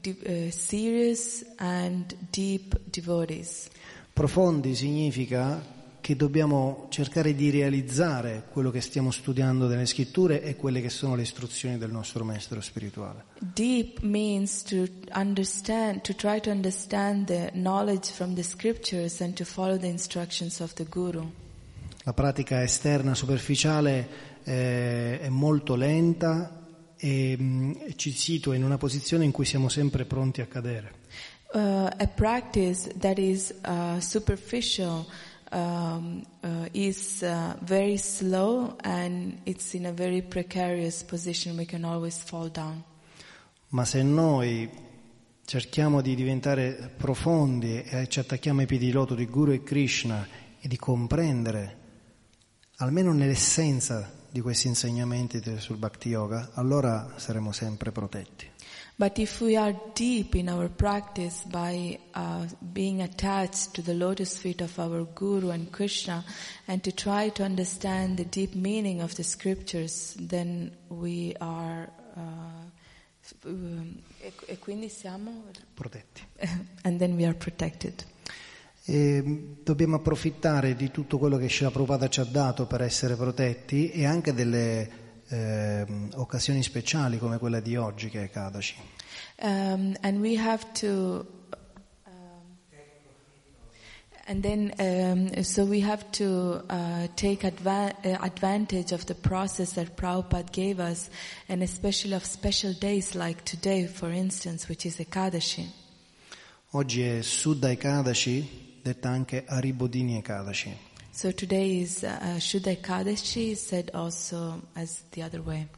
de- uh, serious and deep devotees. Profondi significa che dobbiamo cercare di realizzare quello che stiamo studiando nelle scritture e quelle che sono le istruzioni del nostro maestro spirituale. Deep means to understand, to try to understand the knowledge from the scriptures and to follow the instructions of the Guru. La pratica esterna superficiale eh, è molto lenta e mh, ci situa in una posizione in cui siamo sempre pronti a cadere. Uh, a practice that is uh, superficial um, uh, is uh, very slow and it's in a very precarious position. We can always fall down. Ma se noi cerchiamo di diventare profondi e ci attacchiamo ai piedi di loto di Guru e Krishna e di comprendere, almeno nell'essenza di questi insegnamenti sul Bhakti Yoga, allora saremo sempre protetti. But if we are deep in our practice by uh, being attached to the lotus feet of our Guru and Krishna and to try to understand the deep meaning of the scriptures, then we are. Uh, um, e, e quindi siamo. Protetti. and then we are protected. E mh, dobbiamo approfittare di tutto quello che Srila Prabhupada ci ha dato per essere protetti e anche delle ehm, occasioni speciali come quella di oggi che è Kadashi. Um, and we have to. um, And then, um, so we have to uh, take adva- uh, advantage of the process that Prabhupada gave us, and especially of special days like today, for instance, which is Ekadashi. Oggi è Suddha Ekadashi, detta anche Aribodini Ekadashi. So today is uh, Shuddha Ekadashi, said also as the other way.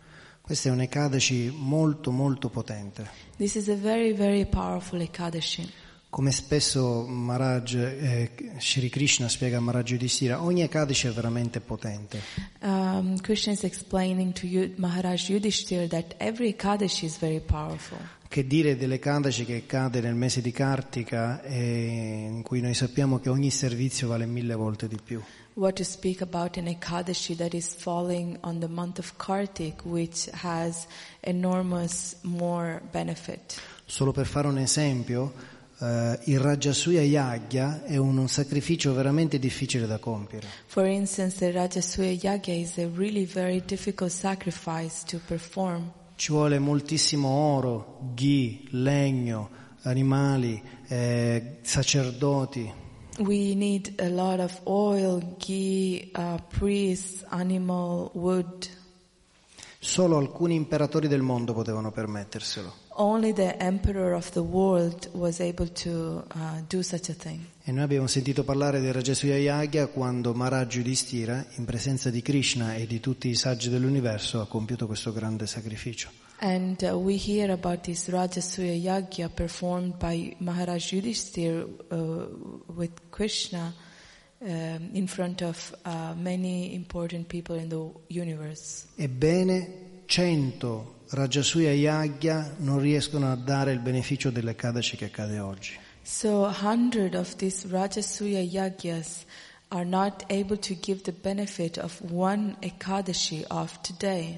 Questa è un Ekadashi molto molto potente. This is a very, very powerful Ekadashi. Come spesso Maharaj, eh, Shri Krishna spiega a Maharaj Yudhishthira, ogni Ekadashi è veramente potente. Um, Krishna is explaining to you, Maharaj Yudhishthira that every Ekadashi is very powerful. Che dire dell'Ekadashi che cade nel mese di Kartika e in cui noi sappiamo che ogni servizio vale mille volte di più. What to speak about an Ekadashi that is falling on the month of Kartik, which has enormous more benefit. Solo per fare un esempio, eh, il Rajasuya Yagya è un sacrificio veramente difficile da compiere. For instance, the Rajasuya Yagya is a really very difficult sacrifice to perform. Ci vuole moltissimo oro, ghee, legno, animali, eh, sacerdoti. We need a lot of oil, ghee, uh, priests, animal, wood. Solo alcuni imperatori del mondo potevano permetterselo. Only the emperor of the world was able to uh, do such a thing. E noi abbiamo sentito parlare del Rajasuya Yagya quando Maharaj Yudhishthira, in presenza di Krishna e di tutti i saggi dell'universo, ha compiuto questo grande sacrificio. And uh, we hear about this Rajasuya Yagya performed by Maharaj Yudhishthir uh, with Krishna um, in front of uh, many important people in the universe. Ebbene, 100 Rajasuya Yagya non riescono a dare il beneficio dell'Ekadashi che accade oggi. So a hundred of these Rajasuya Yagyas are not able to give the benefit of one Ekadashi of today.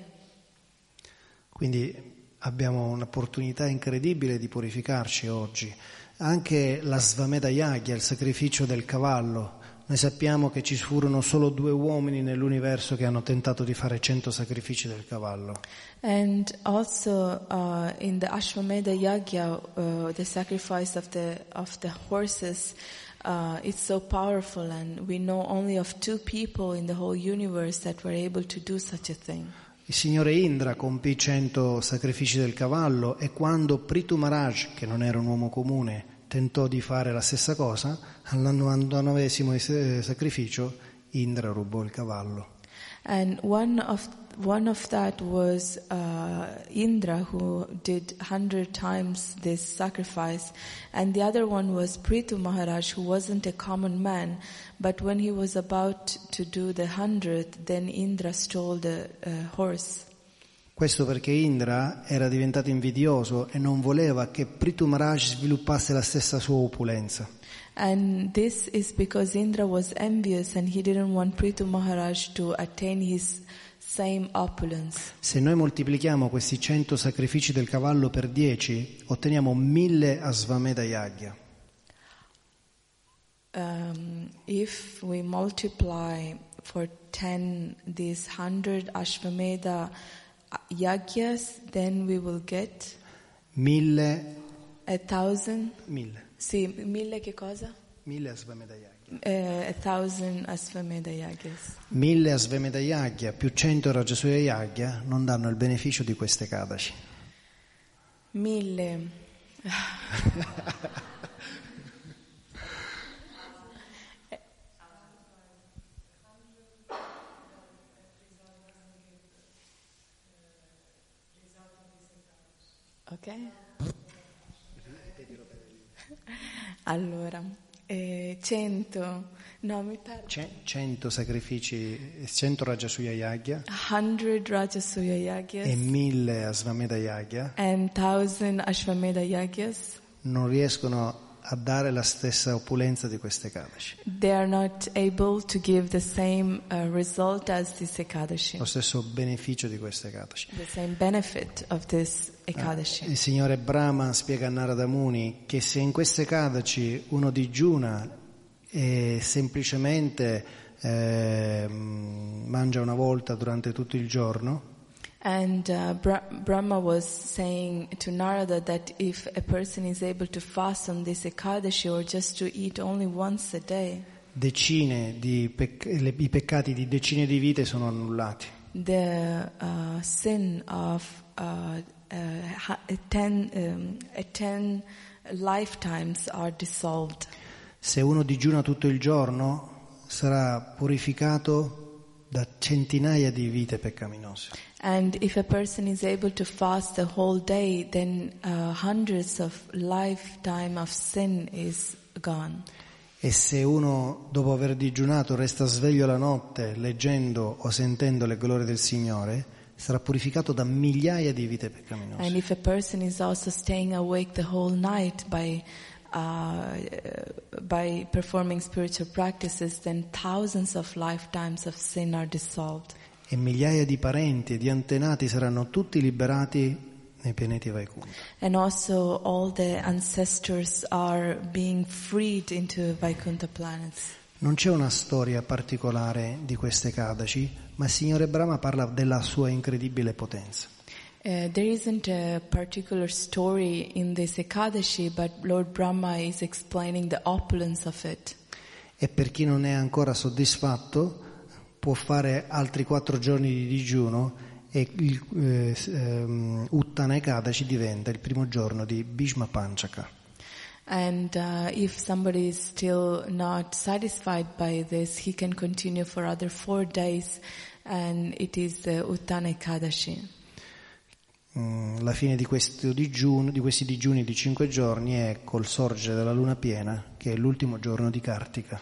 Quindi abbiamo un'opportunità incredibile di purificarci oggi. Anche la Svameda Yagya, il sacrificio del cavallo. Noi sappiamo che ci furono solo due uomini nell'universo che hanno tentato di fare cento sacrifici del cavallo. And also uh, in the Ashwamedha Yagya, uh, the sacrifice of the of the horses, uh, it's so powerful, and we know only of two people in the whole universe that were able to do such a thing. Il signore Indra compì cento sacrifici del cavallo e quando Prithu Maharaj, che non era un uomo comune, tentò di fare la stessa cosa, al novantanovesimo eh, sacrificio Indra rubò il cavallo. And one of one of that was uh, Indra, who did hundred times this sacrifice, and the other one was Prithu Maharaj, who wasn't a common man, but when he was about to do the hundredth, then Indra stole the uh, horse. Questo perché Indra era diventato invidioso e non voleva che Prithu Maharaj sviluppasse la stessa sua opulenza. And this is because Indra was envious and he didn't want Prithu Maharaj to attain his same opulence. Se noi moltiplichiamo questi cento sacrifici del cavallo per dieci, otteniamo mille Asvameda Yagya. Um, if we multiply for 10 these 100 Ashvamedha yagyas, then we will get Mille, a thousand. mille, Sì, mille che cosa? mille Asvameda Yagya. Eh, a thousand Ashvamedha yagyas. Mille Asvameda Yagya più cento Rajasuya Yagya non danno il beneficio di queste Kadashi. Mille. Ok? Allora, eh, 100, no mi. Ce- cento sacrifici, cento Rajasuya Yagya 100 Rajasuya e Yagyas mille Asvameda Yagya and 1000 Ashvamedha Yagyas. non riescono a dare la stessa opulenza di queste Kadashi, They are not able to give the same uh, lo stesso beneficio di queste Kadashi. the same benefit of this Ekadashi. Il signore Brahma spiega a Narada Muni che se in queste Kadashi uno digiuna e semplicemente eh, mangia una volta durante tutto il giorno, And uh, Bra- Brahma was saying to Narada that if a person is able to fast on this Ekadashi or just to eat only once a day, decine di pec- le- i peccati di decine di vite sono annullati. the uh, sin of uh, uh, ha- a ten, um, a ten lifetimes are dissolved. Se uno digiuna tutto il giorno sarà purificato da centinaia di vite peccaminose. And if a person is able to fast the whole day, then uh, hundreds of lifetime of sin is gone. E se uno dopo aver digiunato resta sveglio la notte leggendo o sentendo le glorie del Signore, sarà purificato da migliaia di vite peccaminose. And if a person is also staying awake the whole night by uh, by performing spiritual practices, then thousands of lifetimes of sin are dissolved. E migliaia di parenti e di antenati saranno tutti liberati nei pianeti Vaikunta. And also all the ancestors are being freed into Vaikuntha planets. Non c'è una storia particolare di queste Kadashi, ma il Signore Brahma parla della sua incredibile potenza. Uh, there isn't a particular story in this Ekadashi, but Lord Brahma is explaining the opulence of it. E per chi non è ancora soddisfatto può fare altri quattro giorni di digiuno e il eh, s- ehm, Uttana Ekadashi diventa il primo giorno di Bhishma Panchaka. And uh, if somebody is still not satisfied by this, he can continue for other four days, and it is the Uttana Ekadashi. Mm, La fine di, questo digiuno- di questi digiuni di cinque giorni è col sorgere della luna piena, che è l'ultimo giorno di Kartika.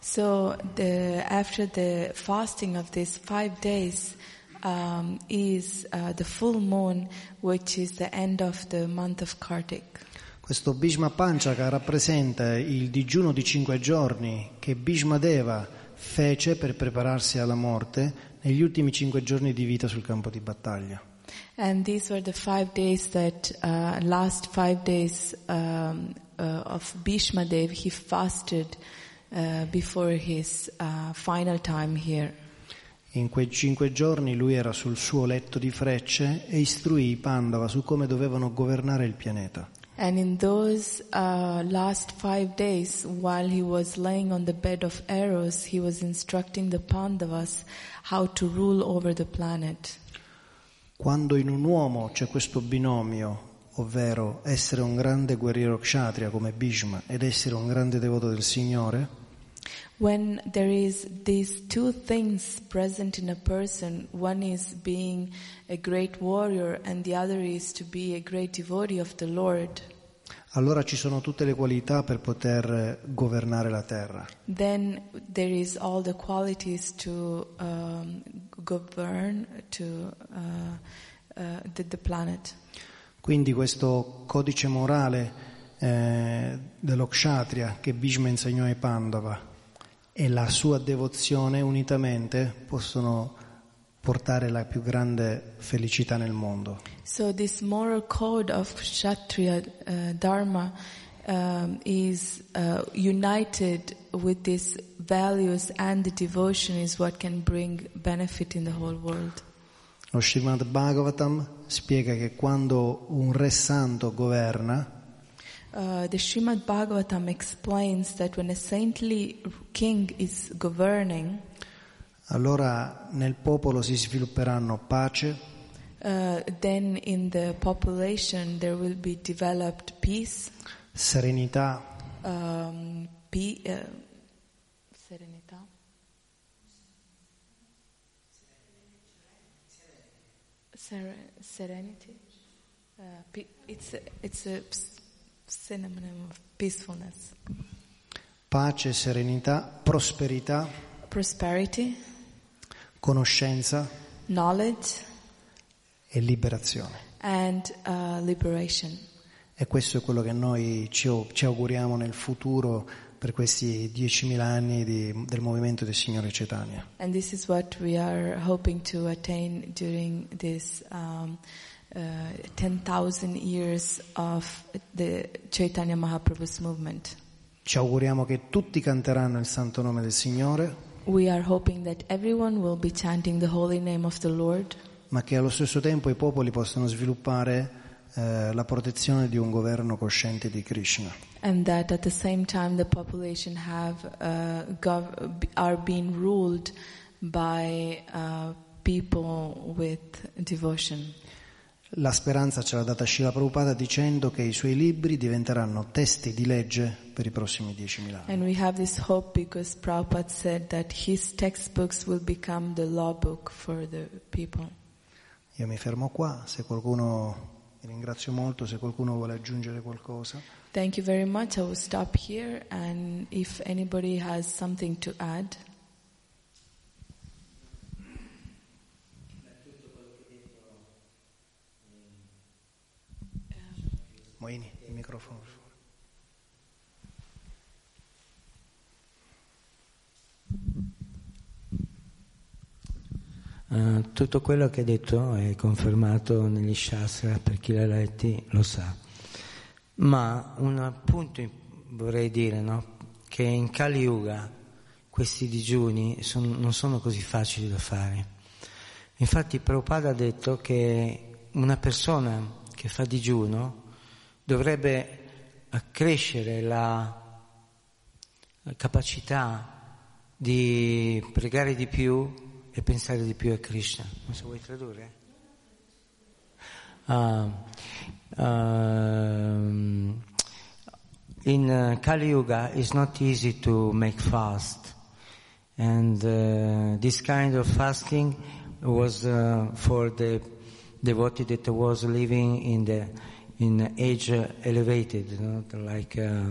So the, after the fasting of these five days um, is uh, the full moon, which is the end of the month of Kartik. Questo Bhishma Panchaka rappresenta il digiuno di cinque giorni che Bhishma Deva fece per prepararsi alla morte negli ultimi cinque giorni di vita sul campo di battaglia. And these were the five days that, uh, last five days um, uh, of Bhishma Dev, he fasted uh, before his uh, final time here. In quei cinque giorni lui era sul suo letto di frecce e istruì i Pandava su come dovevano governare il pianeta. And in those uh, last five days, while he was laying on the bed of arrows, he was instructing the Pandavas how to rule over the planet. Quando in un uomo c'è questo binomio, ovvero essere un grande guerriero kshatriya come Bhishma ed essere un grande devoto del Signore, When there is these two things present in a person, one is being a great warrior and the other is to be a great devotee of the Lord, allora ci sono tutte le qualità per poter eh, governare la terra. then there is all the qualities to um, govern to uh, uh, the, the planet. Quindi questo codice morale eh, dello kshatriya che Bhishma insegnò ai Pandava e la sua devozione unitamente possono portare la più grande felicità nel mondo. So this moral code of Kshatriya uh, Dharma um, is uh, united with these values and the devotion is what can bring benefit in the whole world. Lo Srimad Bhagavatam spiega che quando un re santo governa, Uh, the Srimad Bhagavatam explains that when a saintly king is governing, allora nel popolo si svilupperanno pace, uh, then in the population there will be developed peace, serenità, um, pe- uh, serenità. Ser- serenity. Uh, pe- it's a, it's a synonym of peacefulness. pace, serenità, prosperità, Prosperity, conoscenza knowledge, e liberazione. and uh, liberation. E questo è quello che noi ci, ci auguriamo nel futuro per questi 10.000 anni di- del movimento del Signore Cetania. And this is what we are hoping to attain during this um, uh, 10,000 years of the Chaitanya Mahaprabhu's movement. Ci auguriamo che tutti canteranno il santo nome del Signore We are hoping that everyone will be chanting the holy name of the Lord ma che allo stesso tempo i popoli possano sviluppare eh, la protezione di un governo cosciente di Krishna. and that at the same time the population have uh, gov- are being ruled by uh, people with devotion. La speranza ce l'ha data Srila Prabhupada dicendo che i suoi libri diventeranno testi di legge per i prossimi 10.000 anni. And we have this hope because Prabhupada said that his textbooks will become the law book for the people. Io mi fermo qua, se qualcuno, vi ringrazio molto, se qualcuno vuole aggiungere qualcosa. Thank you very much. I will stop here, and if anybody has something to add. Moini, il microfono. Eh, tutto quello che ha detto è confermato negli Shastra, per chi l'ha letti lo sa. Ma un punto vorrei dire, no? che in Kali Yuga questi digiuni son- non sono così facili da fare. Infatti Prabhupada ha detto che una persona che fa digiuno dovrebbe accrescere la capacità di pregare di più e pensare di più a Krishna. Non so, vuoi tradurre? Ah, um, in uh, Kali Yuga it's not easy to make fast and uh, this kind of fasting was uh, for the devotee that was living in the in age uh, elevated, not like uh,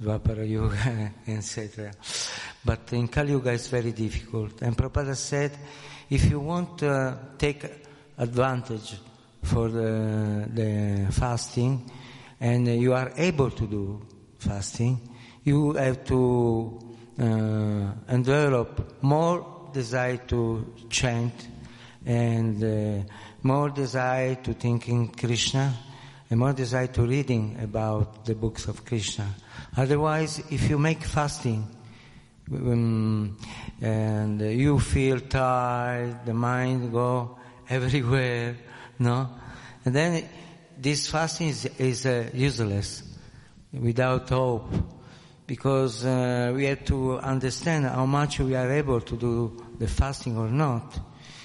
Dvapara Yuga, etc. But in Kali Yuga it's very difficult. And Prabhupada said, if you want to take advantage for the, the fasting, and you are able to do fasting, you have to uh, more desire to chant and uh, more desire to thinking Krishna more desire to reading about the books of Krishna. Otherwise, if you make fasting um, and you feel tired, the mind go everywhere, no, and then this fasting is, is uh, useless, without hope, because uh, we have to understand how much we are able to do the fasting or not.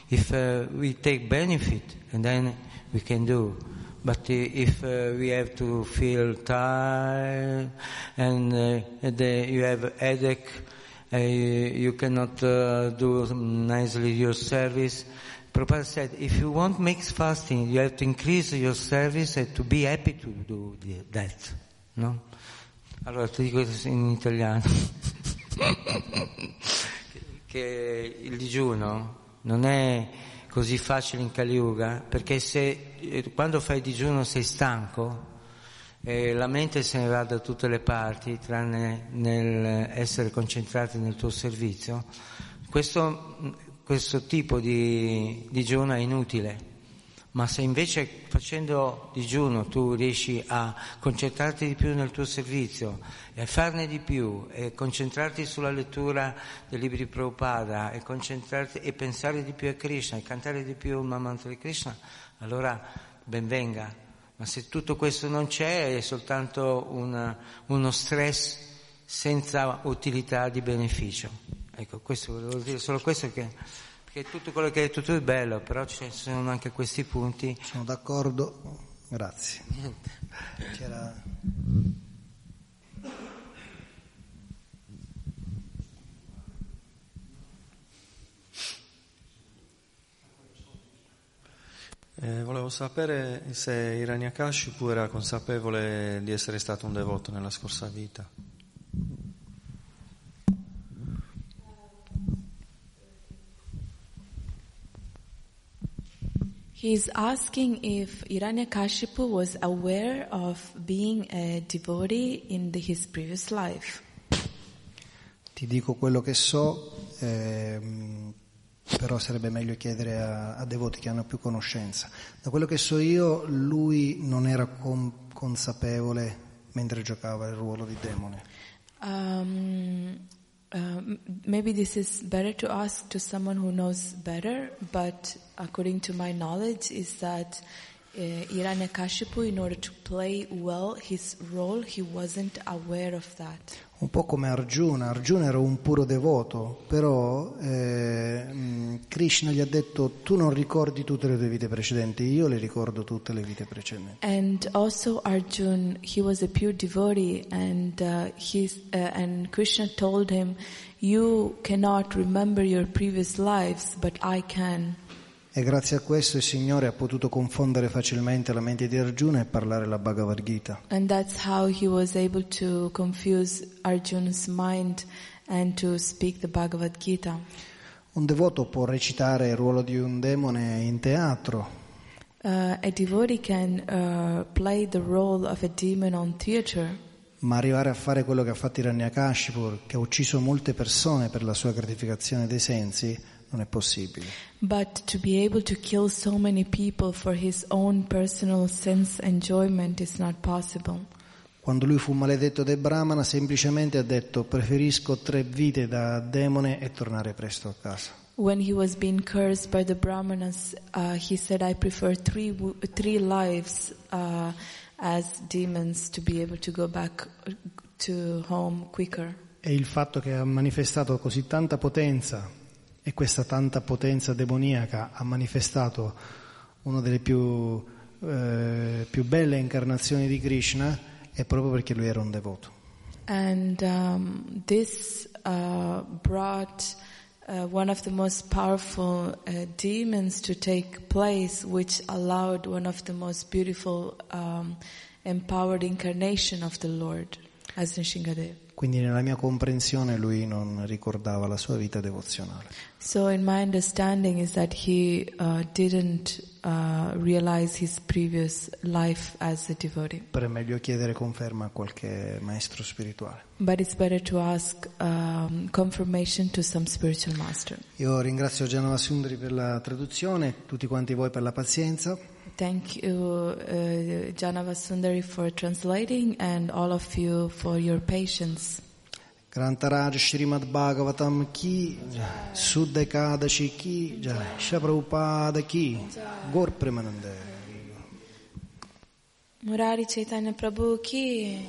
If uh, we take benefit, and then we can do. But if uh, we have to feel tired and uh, the, you have headache, uh, you cannot uh, do nicely your service. Prabhupada said, if you want mixed fasting, you have to increase your service and to be happy to do that. No? Allora ti dico in italiano che il digiuno non è così facile in Kali Yuga perché se quando fai digiuno sei stanco e la mente se ne va da tutte le parti tranne nel essere concentrati nel tuo servizio. Questo, questo tipo di digiuno è inutile. Ma se invece facendo digiuno tu riesci a concentrarti di più nel tuo servizio e a farne di più e concentrarti sulla lettura dei libri di Prabhupada e e pensare di più a Krishna e cantare di più il mantra di Krishna, allora ben venga. Ma se tutto questo non c'è è soltanto una- uno stress senza utilità di beneficio. Ecco, questo volevo dire, solo questo che perché tutto quello che hai detto tu è bello, però ci sono anche questi punti. Sono d'accordo, grazie. C'era... Eh, volevo sapere se Hiranyakashipu era consapevole di essere stato un devoto nella scorsa vita. He's asking if Hiranyakashipu was aware of being a devotee in the, his previous life. Ti dico quello che so, ehm, però sarebbe meglio chiedere a, a devoti che hanno più conoscenza. Da quello che so io, lui non era con- consapevole mentre giocava il ruolo di demone. Um, Um, maybe this is better to ask to someone who knows better, but according to my knowledge, is that uh, Hiranyakashipu, in order to play well his role, he wasn't aware of that. Un po' come Arjuna, Arjuna era un puro devoto, però eh, mh, Krishna gli ha detto tu non ricordi tutte le tue vite precedenti, io le ricordo tutte le vite precedenti. And also Arjun, he was a pure devotee, and uh, he's, uh, and Krishna told him, "You cannot remember your previous lives, but I can." E grazie a questo il Signore ha potuto confondere facilmente la mente di Arjuna e parlare la Bhagavad Gita. And that's how he was able to confuse Arjun's mind and to speak the Bhagavad Gita. Un devoto può recitare il ruolo di un demone in teatro, Uh, a devotee can uh, play the role of a demon on theater, ma arrivare a fare quello che ha fatto Hiranyakashipu, che ha ucciso molte persone per la sua gratificazione dei sensi, non è possibile. but to be able to kill so many people for his own personal sense enjoyment is not possible. Quando lui fu maledetto dai Brahmana, semplicemente ha detto preferisco tre vite da demone e tornare presto a casa. When he was being cursed by the Brahmanas, uh, he said, "I prefer three three lives uh, as demons to be able to go back to home quicker." E il fatto che ha manifestato così tanta potenza e questa tanta potenza demoniaca ha manifestato una delle più, eh, più belle incarnazioni di Krishna è proprio perché lui era un devoto. And um, this uh, brought uh, one of the most powerful uh, demons to take place, which allowed one of the most beautiful, um, empowered incarnation of the Lord, as Nishingadev. Quindi nella mia comprensione lui non ricordava la sua vita devozionale. So, in my understanding, is that he uh, didn't uh, realize his previous life as a devotee. Per è meglio chiedere conferma a qualche maestro spirituale. But it's better to ask um, confirmation to some spiritual master. Io ringrazio Gianova Sundari per la traduzione, tutti quanti voi per la pazienza. Thank you, uh, Janava Sundari, for translating, and all of you for your patience. Grantaraj Srimad Bhagavatam ki, jai. Suddha Ekadashi ki, jai. Shri Prabhupada ki, Gaur Premanande. Murari Chaitanya Prabhu ki.